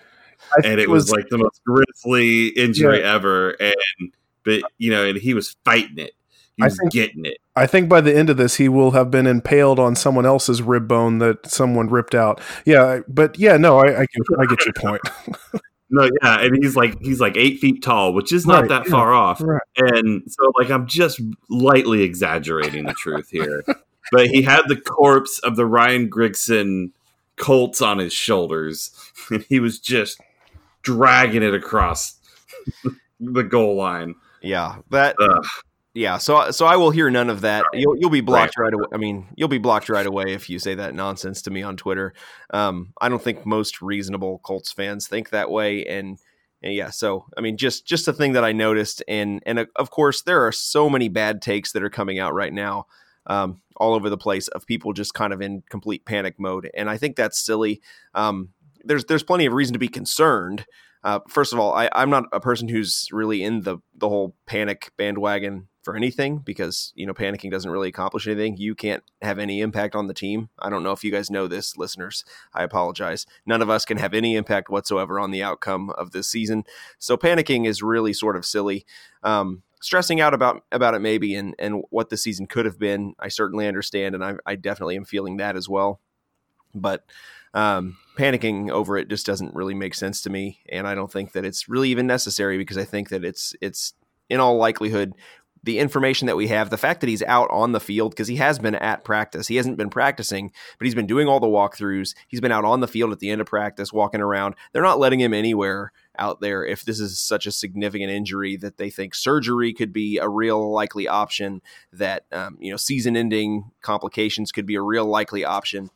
I and it was, like the most grisly injury ever. And but you know, and he was fighting it. He I was think- getting it. I think by the end of this, he will have been impaled on someone else's rib bone that someone ripped out. Yeah, but yeah, no, I, I get I get your point. No, yeah, and he's like he's like eight feet tall, which is not Right, that yeah, far off. right. And so, like, I'm just lightly exaggerating the truth here, but he had the corpse of the Ryan Grigson Colts on his shoulders, and he was just dragging it across the goal line. Yeah, that. Ugh. Yeah, so so I will hear none of that. You'll you'll be blocked right, away. I mean, you'll be blocked right away if you say that nonsense to me on Twitter. Um, I don't think most reasonable Colts fans think that way, and, and yeah, so I mean, just just a thing that I noticed, and and uh, of course there are so many bad takes that are coming out right now, um, all over the place of people just kind of in complete panic mode, and I think that's silly. Um, there's there's plenty of reason to be concerned. Uh, first of all, I, I'm not a person who's really in the the whole panic bandwagon for anything because you know panicking doesn't really accomplish anything. You can't have any impact on the team. I don't know if you guys know this, listeners. I apologize. None of us can have any impact whatsoever on the outcome of this season. So panicking is really sort of silly. Um, stressing out about about it maybe and and what the season could have been. I certainly understand, and I, I definitely am feeling that as well. But um, panicking over it just doesn't really make sense to me, and I don't think that it's really even necessary because I think that it's it's in all likelihood the information that we have, the fact that he's out on the field because he has been at practice. He hasn't been practicing, but he's been doing all the walkthroughs. He's been out on the field at the end of practice, walking around. They're not letting him anywhere out there if this is such a significant injury that they think surgery could be a real likely option. That um, you know, season-ending complications could be a real likely option.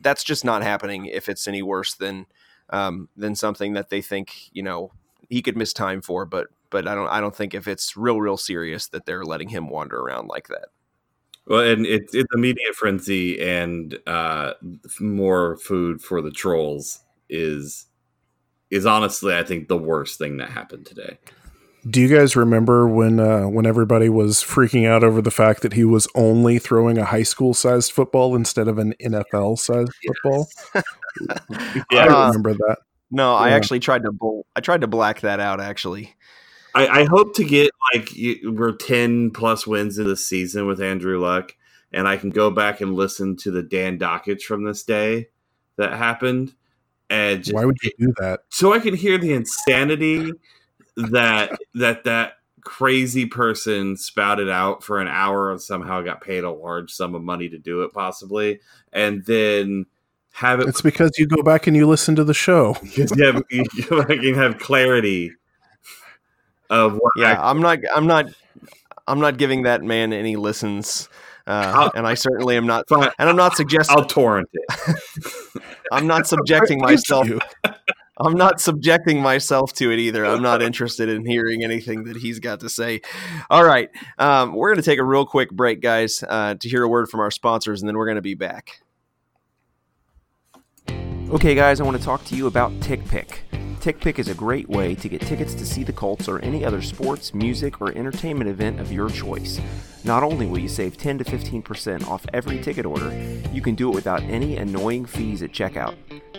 That's just not happening if it's any worse than um, than something that they think you know he could miss time for, but but I don't I don't think if it's real real serious that they're letting him wander around like that. Well, and it's it's a media frenzy, and uh, more food for the trolls is is honestly, I think, the worst thing that happened today. Do you guys remember when uh, when everybody was freaking out over the fact that he was only throwing a high school sized football instead of an NFL sized football? Yeah, I Uh, remember that. No, I actually tried to bl- I tried to black that out actually. I, I hope to get like you- we're ten plus wins in the season with Andrew Luck, and I can go back and listen to the Dan Dakich from this day that happened, and just, Why would you do that? so I can hear the insanity that that that crazy person spouted out for an hour and somehow got paid a large sum of money to do it, possibly, and then have it It's because you go back and you listen to the show. because you, have, you can have clarity of what Yeah, I'm not I'm not I'm not giving that man any listens. Uh, and I certainly am not Fine. and I'm not suggesting I'll torrent it. I'm not subjecting myself you. I'm not subjecting myself to it either. I'm not interested in hearing anything that he's got to say. All right. Um, we're going to take a real quick break, guys, uh, to hear a word from our sponsors, and then we're going to be back. Okay, guys, I want to talk to you about TickPick. TickPick is a great way to get tickets to see the Colts or any other sports, music, or entertainment event of your choice. Not only will you save 10 to 15% off every ticket order, you can do it without any annoying fees at checkout.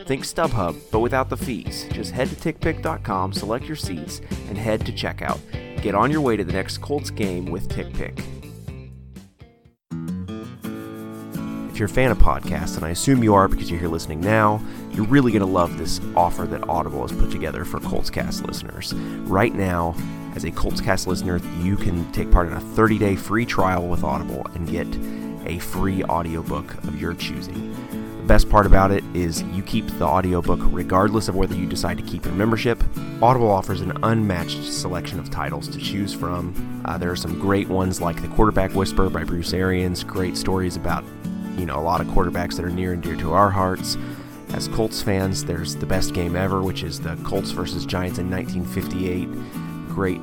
Think StubHub, but without the fees. Just head to tickpick.com, select your seats, and head to checkout. Get on your way to the next Colts game with TickPick. If you're a fan of podcasts, and I assume you are because you're here listening now, you're really going to love this offer that Audible has put together for Coltscast listeners. Right now, as a Coltscast listener, you can take part in a 30 day free trial with Audible and get a free audiobook of your choosing. Best part about it is you keep the audiobook regardless of whether you decide to keep your membership. Audible offers an unmatched selection of titles to choose from. Uh, there are some great ones like The Quarterback Whisper by Bruce Arians, great stories about you know, a lot of quarterbacks that are near and dear to our hearts. As Colts fans, there's the best game ever, which is the Colts versus Giants in 1958. Great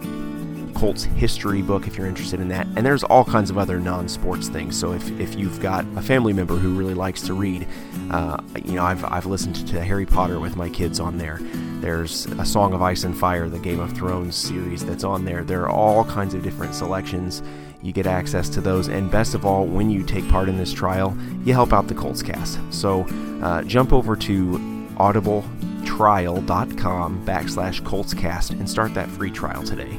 Colts history book if you're interested in that. And there's all kinds of other non sports things. So if, if you've got a family member who really likes to read, uh, you know, I've, I've listened to Harry Potter with my kids on there. There's a Song of Ice and Fire, the Game of Thrones series that's on there. There are all kinds of different selections. You get access to those, and best of all, when you take part in this trial, you help out the Colts cast. So uh, jump over to audibletrial.com backslash coltscast and start that free trial today.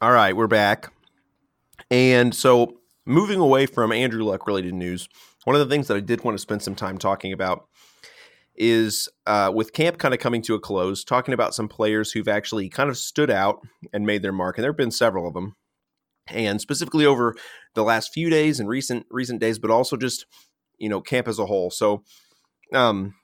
All right, we're back. And so, moving away from Andrew Luck related news, one of the things that I did want to spend some time talking about is uh, with camp kind of coming to a close, talking about some players who've actually kind of stood out and made their mark. And there have been several of them. And specifically over the last few days and recent recent days, but also just you know camp as a whole. So, um,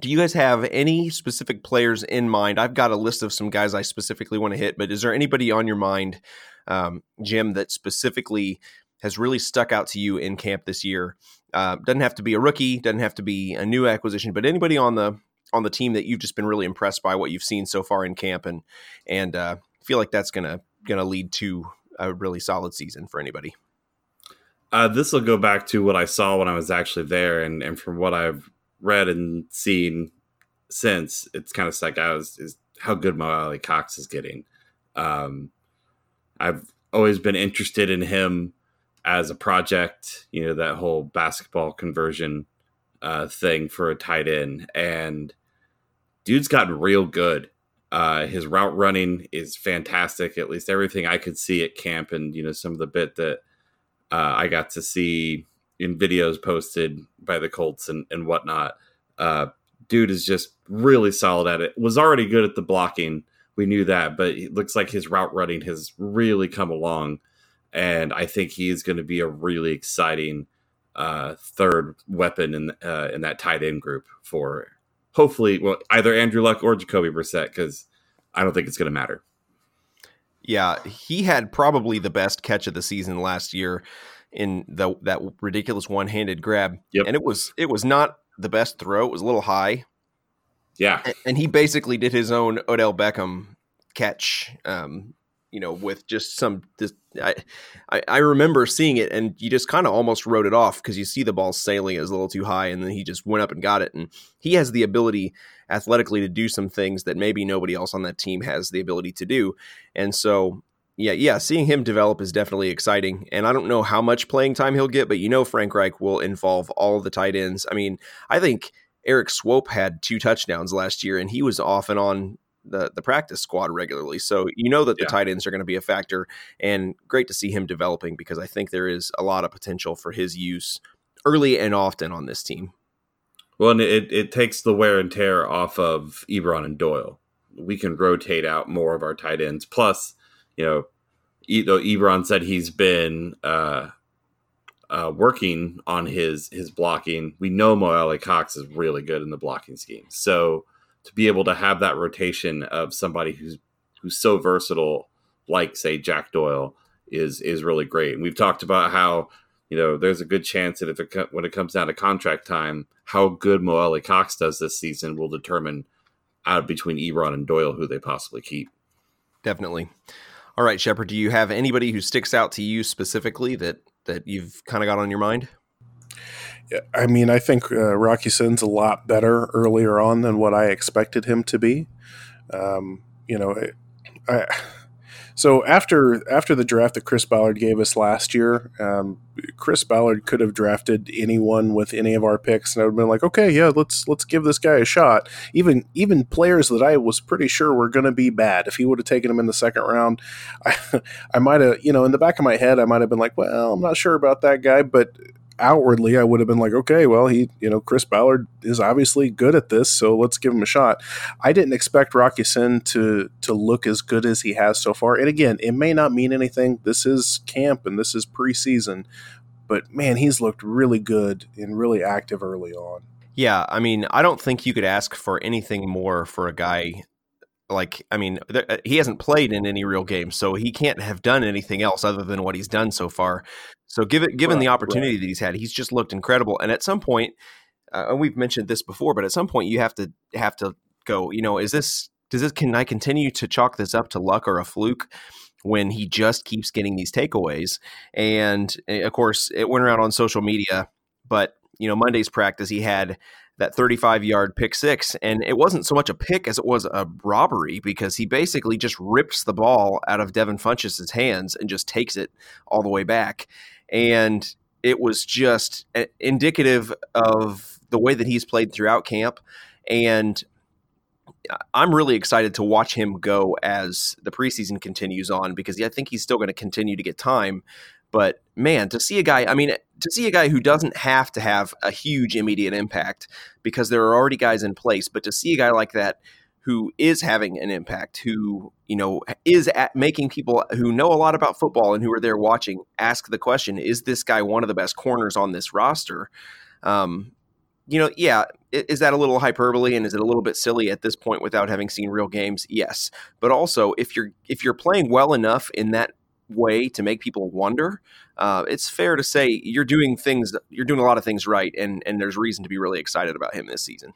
do you guys have any specific players in mind? I've got a list of some guys I specifically want to hit, but is there anybody on your mind, um, Jim, that specifically has really stuck out to you in camp this year? Uh, doesn't have to be a rookie, doesn't have to be a new acquisition, but anybody on the on the team that you've just been really impressed by what you've seen so far in camp, and and uh, feel like that's gonna gonna lead to a really solid season for anybody. Uh, this will go back to what I saw when I was actually there, and, and from what I've read and seen since, it's kind of stuck out is, is how good Mo Alie-Cox is getting. Um, I've always been interested in him as a project, you know, that whole basketball conversion uh, thing for a tight end. And dude's gotten real good. Uh, his route running is fantastic. At least everything I could see at camp, and you know some of the bit that uh, I got to see in videos posted by the Colts and, and whatnot. Uh, dude is just really solid at it. Was already good at the blocking. We knew that, but it looks like his route running has really come along. And I think he's going to be a really exciting uh, third weapon in uh, in that tight end group for hopefully well either Andrew Luck or Jacoby Brissett because I don't think it's going to matter. Yeah, he had probably the best catch of the season last year in the that ridiculous one-handed grab. Yep. And it was it was not the best throw. It was a little high. Yeah. And, and he basically did his own Odell Beckham catch um, you know, with just some. This, I, I, I remember seeing it, and you just kind of almost wrote it off because you see the ball sailing is a little too high, and then he just went up and got it. And he has the ability athletically to do some things that maybe nobody else on that team has the ability to do. And so, yeah, yeah, seeing him develop is definitely exciting. And I don't know how much playing time he'll get, but you know, Frank Reich will involve all the tight ends. I mean, I think Erik Swoope had two touchdowns last year, and he was off and on the the practice squad regularly. So you know that the yeah. tight ends are going to be a factor, and great to see him developing because I think there is a lot of potential for his use early and often on this team. Well, and it, it takes the wear and tear off of Ebron and Doyle. We can rotate out more of our tight ends. Plus, you know, Ebron said he's been uh, uh, working on his his blocking, we know Mo Alie-Cox is really good in the blocking scheme. So to be able to have that rotation of somebody who's who's so versatile, like say Jack Doyle, is is really great. And we've talked about how you know there's a good chance that if it when it comes down to contract time, how good Mo Alie-Cox does this season will determine out between Ebron and Doyle who they possibly keep. Definitely. All right, Shepherd, do you have anybody who sticks out to you specifically that that you've kind of got on your mind? I mean, I think uh, Rock Ya-Sin's a lot better earlier on than what I expected him to be. Um, you know, I, so after after the draft that Chris Ballard gave us last year, um, Chris Ballard could have drafted anyone with any of our picks, and I would have been like, okay, yeah, let's let's give this guy a shot. Even even players that I was pretty sure were going to be bad. If he would have taken him in the second round, I I might have, you know, in the back of my head, I might have been like, well, I'm not sure about that guy, but outwardly I would have been like, okay, well, he, you know, Chris Ballard is obviously good at this, so let's give him a shot. I didn't expect Rock Ya-Sin to to look as good as he has so far. And again, it may not mean anything. This is camp and this is preseason, but man, he's looked really good and really active early on. Yeah, I mean, I don't think you could ask for anything more for a guy like I mean, there, uh, he hasn't played in any real games, so he can't have done anything else other than what he's done so far. So, given given right, the opportunity right. that he's had, he's just looked incredible. And at some point, uh, and we've mentioned this before, but at some point, you have to have to go. You know, is this does this can I continue to chalk this up to luck or a fluke? When he just keeps getting these takeaways, and eh, of course, it went around on social media. But you know, Monday's practice, he had that 35 yard pick six. And it wasn't so much a pick as it was a robbery because he basically just rips the ball out of Devin Funchess' hands and just takes it all the way back. And it was just eh, indicative of the way that he's played throughout camp. And I'm really excited to watch him go as the preseason continues on because I think he's still going to continue to get time. But man, to see a guy, I mean, to see a guy who doesn't have to have a huge immediate impact because there are already guys in place, but to see a guy like that who is having an impact, who you know is at making people who know a lot about football and who are there watching ask the question: Is this guy one of the best corners on this roster? Um, you know, yeah, is that a little hyperbole and is it a little bit silly at this point without having seen real games? Yes, but also if you're if you're playing well enough in that way to make people wonder, uh, it's fair to say you're doing things. You're doing a lot of things right, and and there's reason to be really excited about him this season.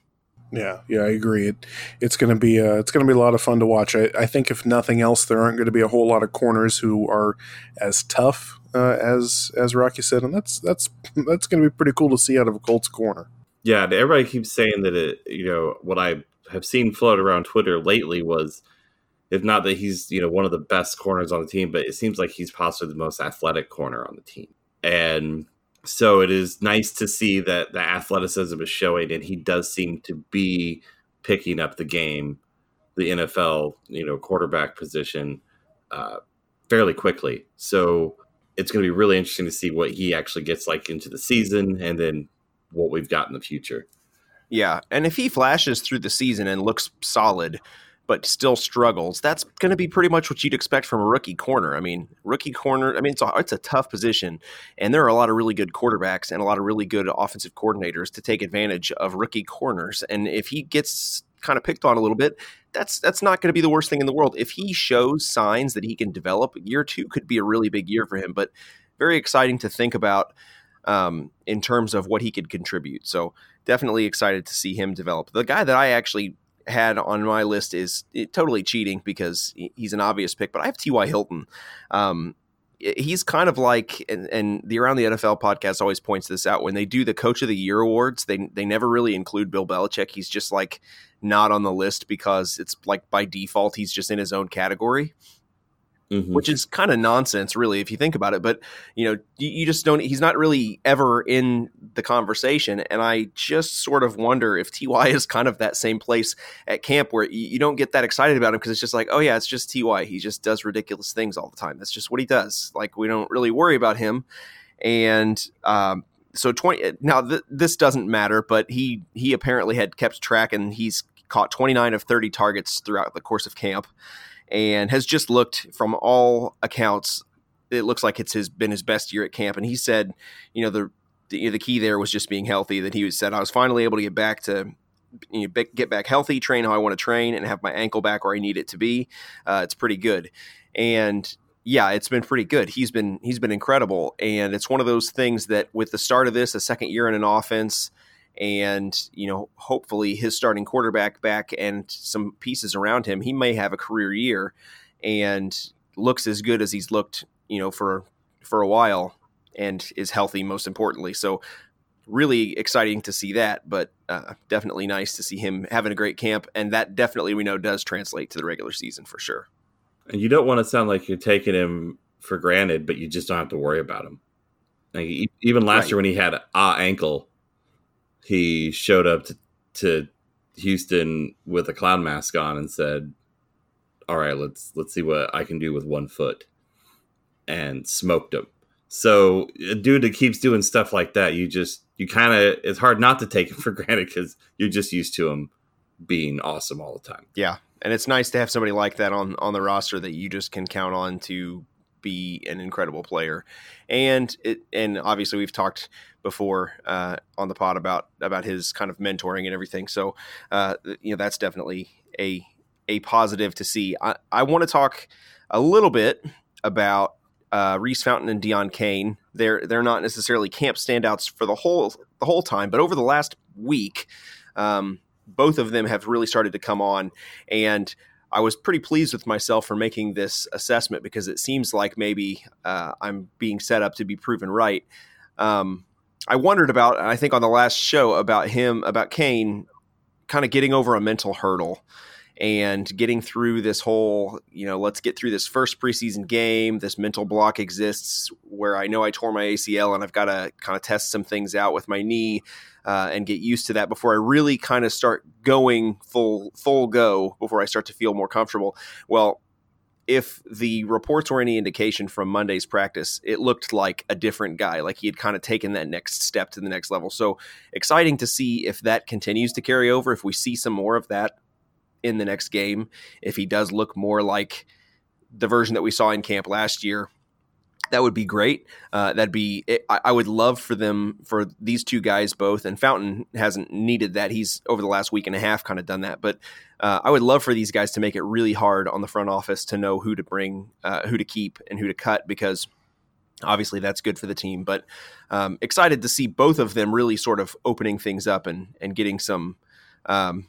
Yeah, yeah, I agree. It, it's going to be uh, it's going to be a lot of fun to watch. I, I, think if nothing else, there aren't going to be a whole lot of corners who are as tough uh, as as Rock Ya-Sin, and that's that's that's going to be pretty cool to see out of a Colts corner. Yeah, everybody keeps saying that it. You know what I have seen float around Twitter lately was if not that he's you know one of the best corners on the team, but it seems like he's possibly the most athletic corner on the team. And so it is nice to see that the athleticism is showing, and he does seem to be picking up the game, the NFL you know quarterback position, uh, fairly quickly. So it's going to be really interesting to see what he actually gets like into the season, and then what we've got in the future. Yeah, and if he flashes through the season and looks solid, but still struggles, that's going to be pretty much what you'd expect from a rookie corner. I mean, rookie corner, I mean, it's a, it's a tough position, and there are a lot of really good quarterbacks and a lot of really good offensive coordinators to take advantage of rookie corners. And if he gets kind of picked on a little bit, that's that's not going to be the worst thing in the world. If he shows signs that he can develop, year two could be a really big year for him. But very exciting to think about um, in terms of what he could contribute. So definitely excited to see him develop. The guy that I actually had on my list is totally cheating because he's an obvious pick, but I have T.Y. Hilton. Um, he's kind of like, and, and, the Around the NFL podcast always points this out when they do the Coach of the Year awards, they they never really include Bill Belichick. He's just like not on the list because it's like by default he's just in his own category. Mm-hmm. which is kind of nonsense, really, if you think about it. But you know, you, you, just don't. He's not really ever in the conversation, and I just sort of wonder if Ty is kind of that same place at camp where you, you don't get that excited about him because it's just like, oh yeah, it's just Ty. He just does ridiculous things all the time. That's just what he does. Like we don't really worry about him, and um, so 20 now th- this doesn't matter but he he apparently had kept track and he's caught 29 of 30 targets throughout the course of camp and has just looked from all accounts it looks like it's his been his best year at camp and he said you know the the, the key there was just being healthy that he was said I was finally able to get back to you know, get back healthy, train how I want to train, and have my ankle back where I need it to be. Uh, it's pretty good, and yeah, it's been pretty good. He's been he's been incredible, and it's one of those things that with the start of this, a second year in an offense, and you know, hopefully his starting quarterback back and some pieces around him, he may have a career year, and looks as good as he's looked, you know, for for a while, and is healthy most importantly. So really exciting to see that, but uh, definitely nice to see him having a great camp, and that definitely we know does translate to the regular season for sure. And you don't want to sound like you're taking him for granted, but you just don't have to worry about him. Like, even last right. year when he had a ankle, he showed up to, to Houston with a clown mask on and said, "All right, let's let's see what I can do with one foot," and smoked him. So a dude that keeps doing stuff like that, you just you kind of it's hard not to take him for granted because you're just used to him being awesome all the time. Yeah, and it's nice to have somebody like that on on the roster that you just can count on to be an incredible player. And it and obviously we've talked before uh, on the pod about about his kind of mentoring and everything. So uh, you know that's definitely a a positive to see. I, I want to talk a little bit about uh, Reece Fountain and Deon Cain. They're they're not necessarily camp standouts for the whole the whole time, but over the last week, um, both of them have really started to come on. And I was pretty pleased with myself for making this assessment because it seems like maybe uh, I'm being set up to be proven right. Um, I wondered about, I think on the last show about him, about Cain, kind of getting over a mental hurdle and getting through this whole, you know, let's get through this first preseason game. This mental block exists where I know I tore my ACL and I've got to kind of test some things out with my knee uh, and get used to that before I really kind of start going full full go before I start to feel more comfortable. Well, if the reports were any indication from Monday's practice, it looked like a different guy, like he had kind of taken that next step to the next level. So exciting to see if that continues to carry over, if we see some more of that in the next game, if he does look more like the version that we saw in camp last year that would be great. Uh, that'd be I, I, would love for them for these two guys both. And Fountain hasn't needed that. He's over the last week and a half kind of done that. But uh, I would love for these guys to make it really hard on the front office to know who to bring, uh, who to keep, and who to cut because obviously that's good for the team. But um, excited to see both of them really sort of opening things up and and getting some. Um,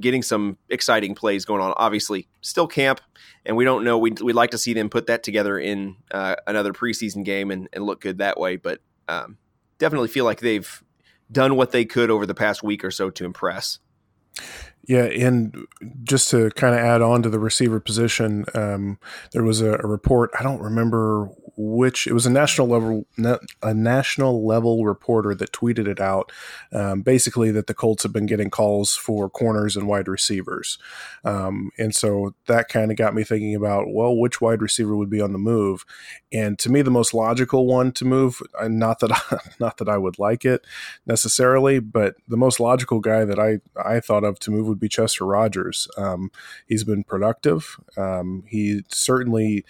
getting some exciting plays going on. Obviously, still camp, and we don't know. We'd, we'd like to see them put that together in uh, another preseason game and, and, look good that way. But um, definitely feel like they've done what they could over the past week or so to impress. Yeah, and just to kind of add on to the receiver position, um, there was a, a, report. I don't remember which it was a national level a national level reporter that tweeted it out um, basically that the colts have been getting calls for corners and wide receivers. Um, and so that kind of got me thinking about well which wide receiver would be on the move? And to me the most logical one to move uh, not that I, not that I would like it necessarily but the most logical guy that I I thought of to move would be Chester Rogers. Um, he's been productive. Um, he certainly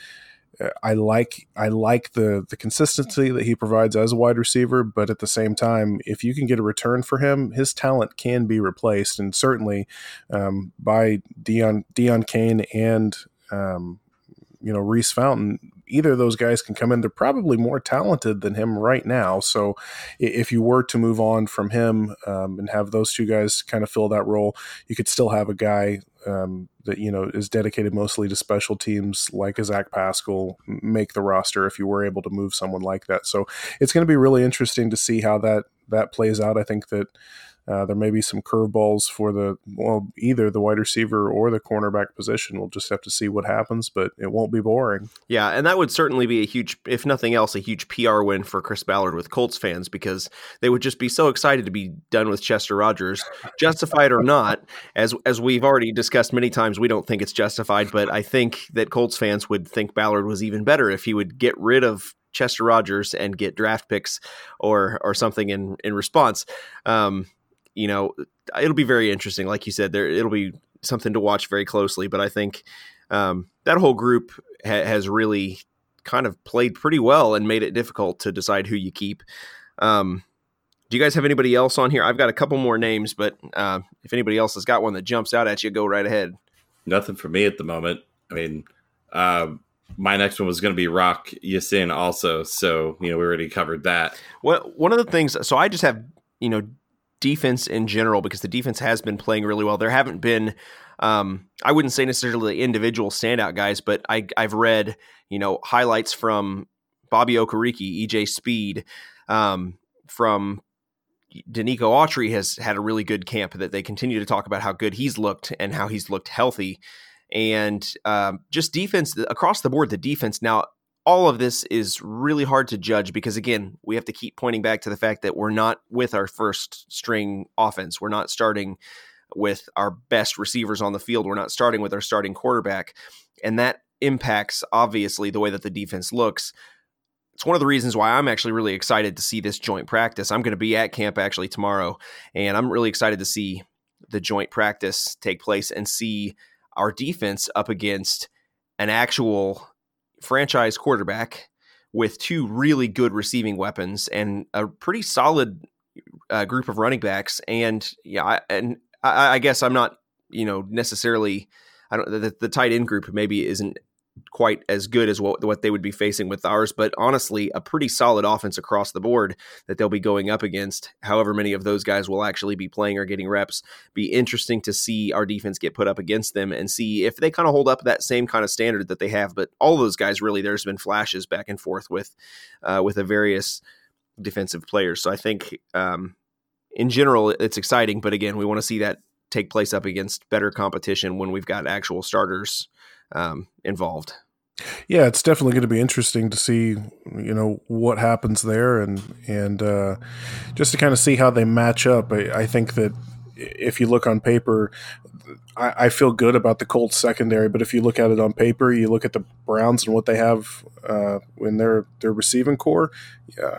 I like I like the the consistency that he provides as a wide receiver, but at the same time, if you can get a return for him, his talent can be replaced, and certainly um, by Deon Deon Cain and um, you know Reece Fountain. Either of those guys can come in. They're probably more talented than him right now. So, if you were to move on from him um, and have those two guys kind of fill that role, you could still have a guy um, that you know is dedicated mostly to special teams, like a Zach Pascal, make the roster if you were able to move someone like that. So it's going to be really interesting to see how that that plays out. I think that Uh, there may be some curveballs for the well, either the wide receiver or the cornerback position. We'll just have to see what happens, but it won't be boring. Yeah, and that would certainly be a huge, if nothing else, a huge PR win for Chris Ballard with Colts fans because they would just be so excited to be done with Chester Rogers, justified or not. As as we've already discussed many times, we don't think it's justified, but I think that Colts fans would think Ballard was even better if he would get rid of Chester Rogers and get draft picks or or something in in response. Um, you know, it'll be very interesting. Like you said, there it'll be something to watch very closely. But I think um, that whole group ha- has really kind of played pretty well and made it difficult to decide who you keep. Um, do you guys have anybody else on here? I've got a couple more names, but uh, if anybody else has got one that jumps out at you, go right ahead. Nothing for me at the moment. I mean, um, my next one was going to be Rock Ya-Sin also. So, you know, we already covered that. Well, one of the things, so I just have, you know, defense in general because the defense has been playing really well. There haven't been, um, I wouldn't say necessarily individual standout guys, but I, I've read, you know, highlights from Bobby Okereke, EJ Speed, um, from Denico Autry has had a really good camp that they continue to talk about how good he's looked and how he's looked healthy and um, just defense across the board. The defense now, all of this is really hard to judge because again, we have to keep pointing back to the fact that we're not with our first string offense. We're not starting with our best receivers on the field. We're not starting with our starting quarterback, and that impacts obviously the way that the defense looks. It's one of the reasons why I'm actually really excited to see this joint practice. I'm going to be at camp actually tomorrow, and I'm really excited to see the joint practice take place and see our defense up against an actual franchise quarterback with two really good receiving weapons and a pretty solid uh, group of running backs. And yeah, I, and I, I, guess I'm not, you know, necessarily. I don't. The, the tight end group maybe isn't quite as good as what what they would be facing with ours, but honestly, a pretty solid offense across the board that they'll be going up against. However, many of those guys will actually be playing or getting reps. Be interesting to see our defense get put up against them and see if they kind of hold up that same kind of standard that they have. But all those guys, really, there's been flashes back and forth with uh, with the various defensive players. So I think um, in general, it's exciting. But again, we want to see that take place up against better competition when we've got actual starters um, involved. Yeah, it's definitely going to be interesting to see, you know, what happens there, and and uh, just to kind of see how they match up. I, I think that if you look on paper, I, I, feel good about the Colts secondary, but if you look at it on paper, you look at the Browns and what they have uh, in their their receiving corps.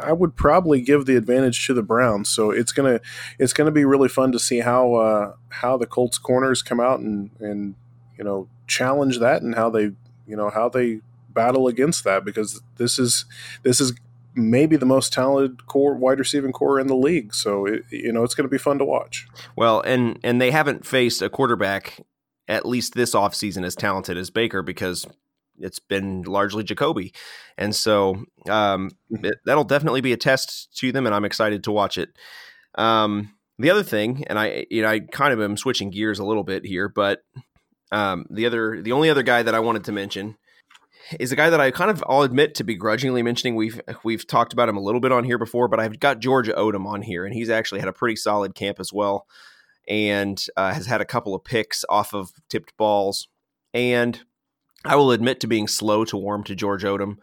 I would probably give the advantage to the Browns. So it's gonna it's gonna be really fun to see how uh, how the Colts corners come out and and you know challenge that and how they you know how they battle against that because this is this is maybe the most talented corps wide receiving corps in the league. So it, you know it's going to be fun to watch. Well and and they haven't faced a quarterback at least this offseason as talented as baker because it's been largely jacoby. And so um, mm-hmm. it, that'll definitely be a test to them and i'm excited to watch it. Um, the other thing and i you know i kind of am switching gears a little bit here but um, the other, the only other guy that I wanted to mention is a guy that I kind of I'll admit to begrudgingly mentioning. We've we've talked about him a little bit on here before, but I've got George Odum on here, and he's actually had a pretty solid camp as well, and uh, has had a couple of picks off of tipped balls. And I will admit to being slow to warm to George Odum,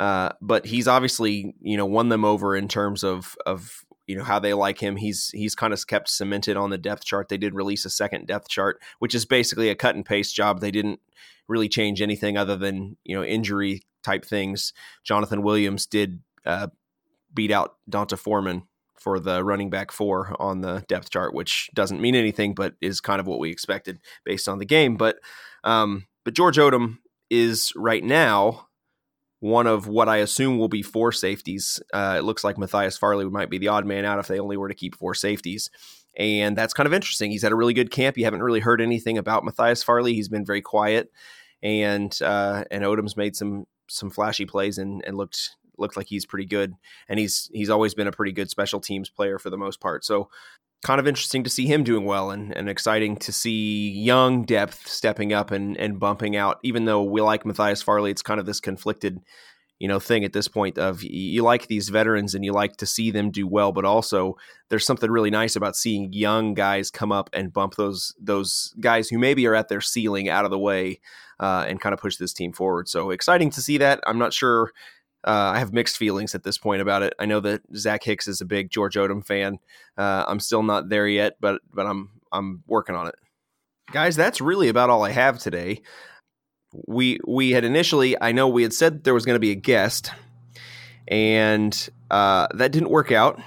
uh, but he's obviously you know won them over in terms of of you know how they like him. He's he's kind of kept cemented on the depth chart. They did release a second depth chart, which is basically a cut and paste job. They didn't really change anything other than you know injury type things. Jonathan Williams did uh, beat out D'Onta Foreman for the running back four on the depth chart, which doesn't mean anything, but is kind of what we expected based on the game. But um, but George Odum is right now one of what I assume will be four safeties. Uh, it looks like Matthias Farley might be the odd man out if they only were to keep four safeties. And that's kind of interesting. He's had a really good camp. You haven't really heard anything about Matthias Farley. He's been very quiet. And uh, and Odum's made some some flashy plays and, and looked looked like he's pretty good. And he's he's always been a pretty good special teams player for the most part. So kind of interesting to see him doing well and, and exciting to see young depth stepping up and, and bumping out. Even though we like Matthias Farley, it's kind of this conflicted, you know thing at this point of you like these veterans and you like to see them do well but also there's something really nice about seeing young guys come up and bump those those guys who maybe are at their ceiling out of the way uh, and kind of push this team forward so exciting to see that i'm not sure uh, I have mixed feelings at this point about it. I know that Zach Hicks is a big George Odum fan. Uh, I'm still not there yet, but but I'm I'm working on it. Guys, that's really about all I have today we we had initially I know we had said there was going to be a guest, and uh, that didn't work out.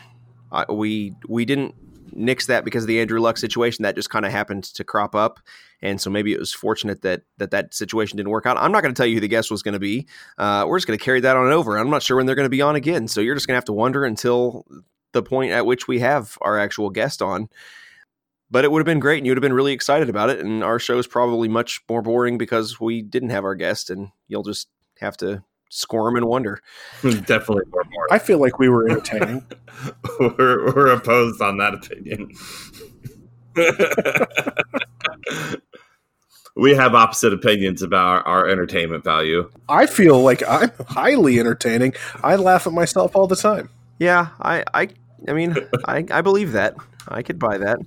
Uh, we we didn't nix that because of the Andrew Luck situation. That just kind of happened to crop up, and so maybe it was fortunate that that that situation didn't work out. I'm not going to tell you who the guest was going to be. Uh, we're just going to carry that on over. I'm not sure when they're going to be on again, so you're just going to have to wonder until the point at which we have our actual guest on but it would have been great and you would have been really excited about it and our show is probably much more boring because we didn't have our guest and you'll just have to squirm and wonder. Definitely more boring. I feel like we were entertaining. We're, we're opposed on that opinion. We have opposite opinions about our, our, entertainment value. I feel like i'm highly entertaining. I laugh at myself all the time. Yeah i i i mean i i believe that. I could buy that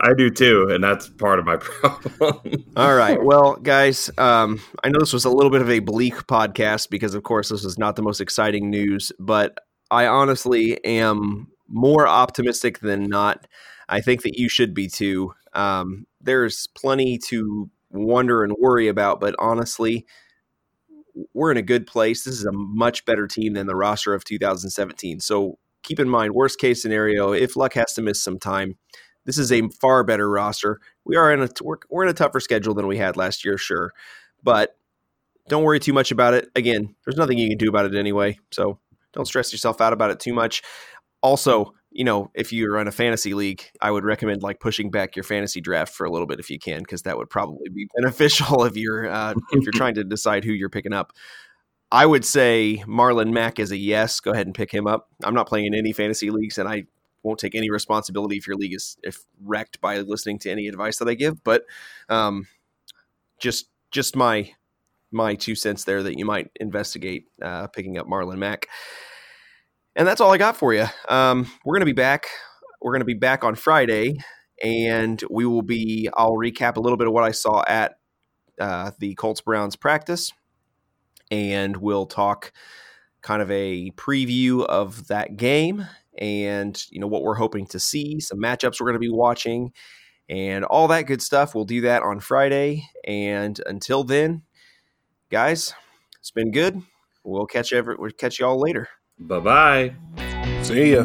I do too, and that's part of my problem. All right. Well, guys, um, I know this was a little bit of a bleak podcast because, of course, this was not the most exciting news, but I honestly am more optimistic than not. I think that you should be too. Um, there's plenty to wonder and worry about, but honestly, we're in a good place. This is a much better team than the roster of 2017. So keep in mind, worst case scenario, if Luck has to miss some time, this is a far better roster. We are in a we're, we're in a tougher schedule than we had last year, sure, but don't worry too much about it. Again, there's nothing you can do about it anyway, so don't stress yourself out about it too much. Also, you know, if you're in a fantasy league, I would recommend like pushing back your fantasy draft for a little bit if you can, because that would probably be beneficial if you're uh, if you're trying to decide who you're picking up. I would say Marlon Mack is a yes. Go ahead and pick him up. I'm not playing in any fantasy leagues, and I won't take any responsibility if your league is if wrecked by listening to any advice that I give. But um, just just my my two cents there that you might investigate uh, picking up Marlon Mack. And that's all I got for you. Um, we're going to be back. We're going to be back on Friday, and we will be. I'll recap a little bit of what I saw at uh, the Colts Browns practice and we'll talk kind of a preview of that game and you know what we're hoping to see, some matchups we're going to be watching, and all that good stuff. We'll do that on Friday. And until then, guys, it's been good. We'll catch every we'll catch you all later. Bye bye. See ya.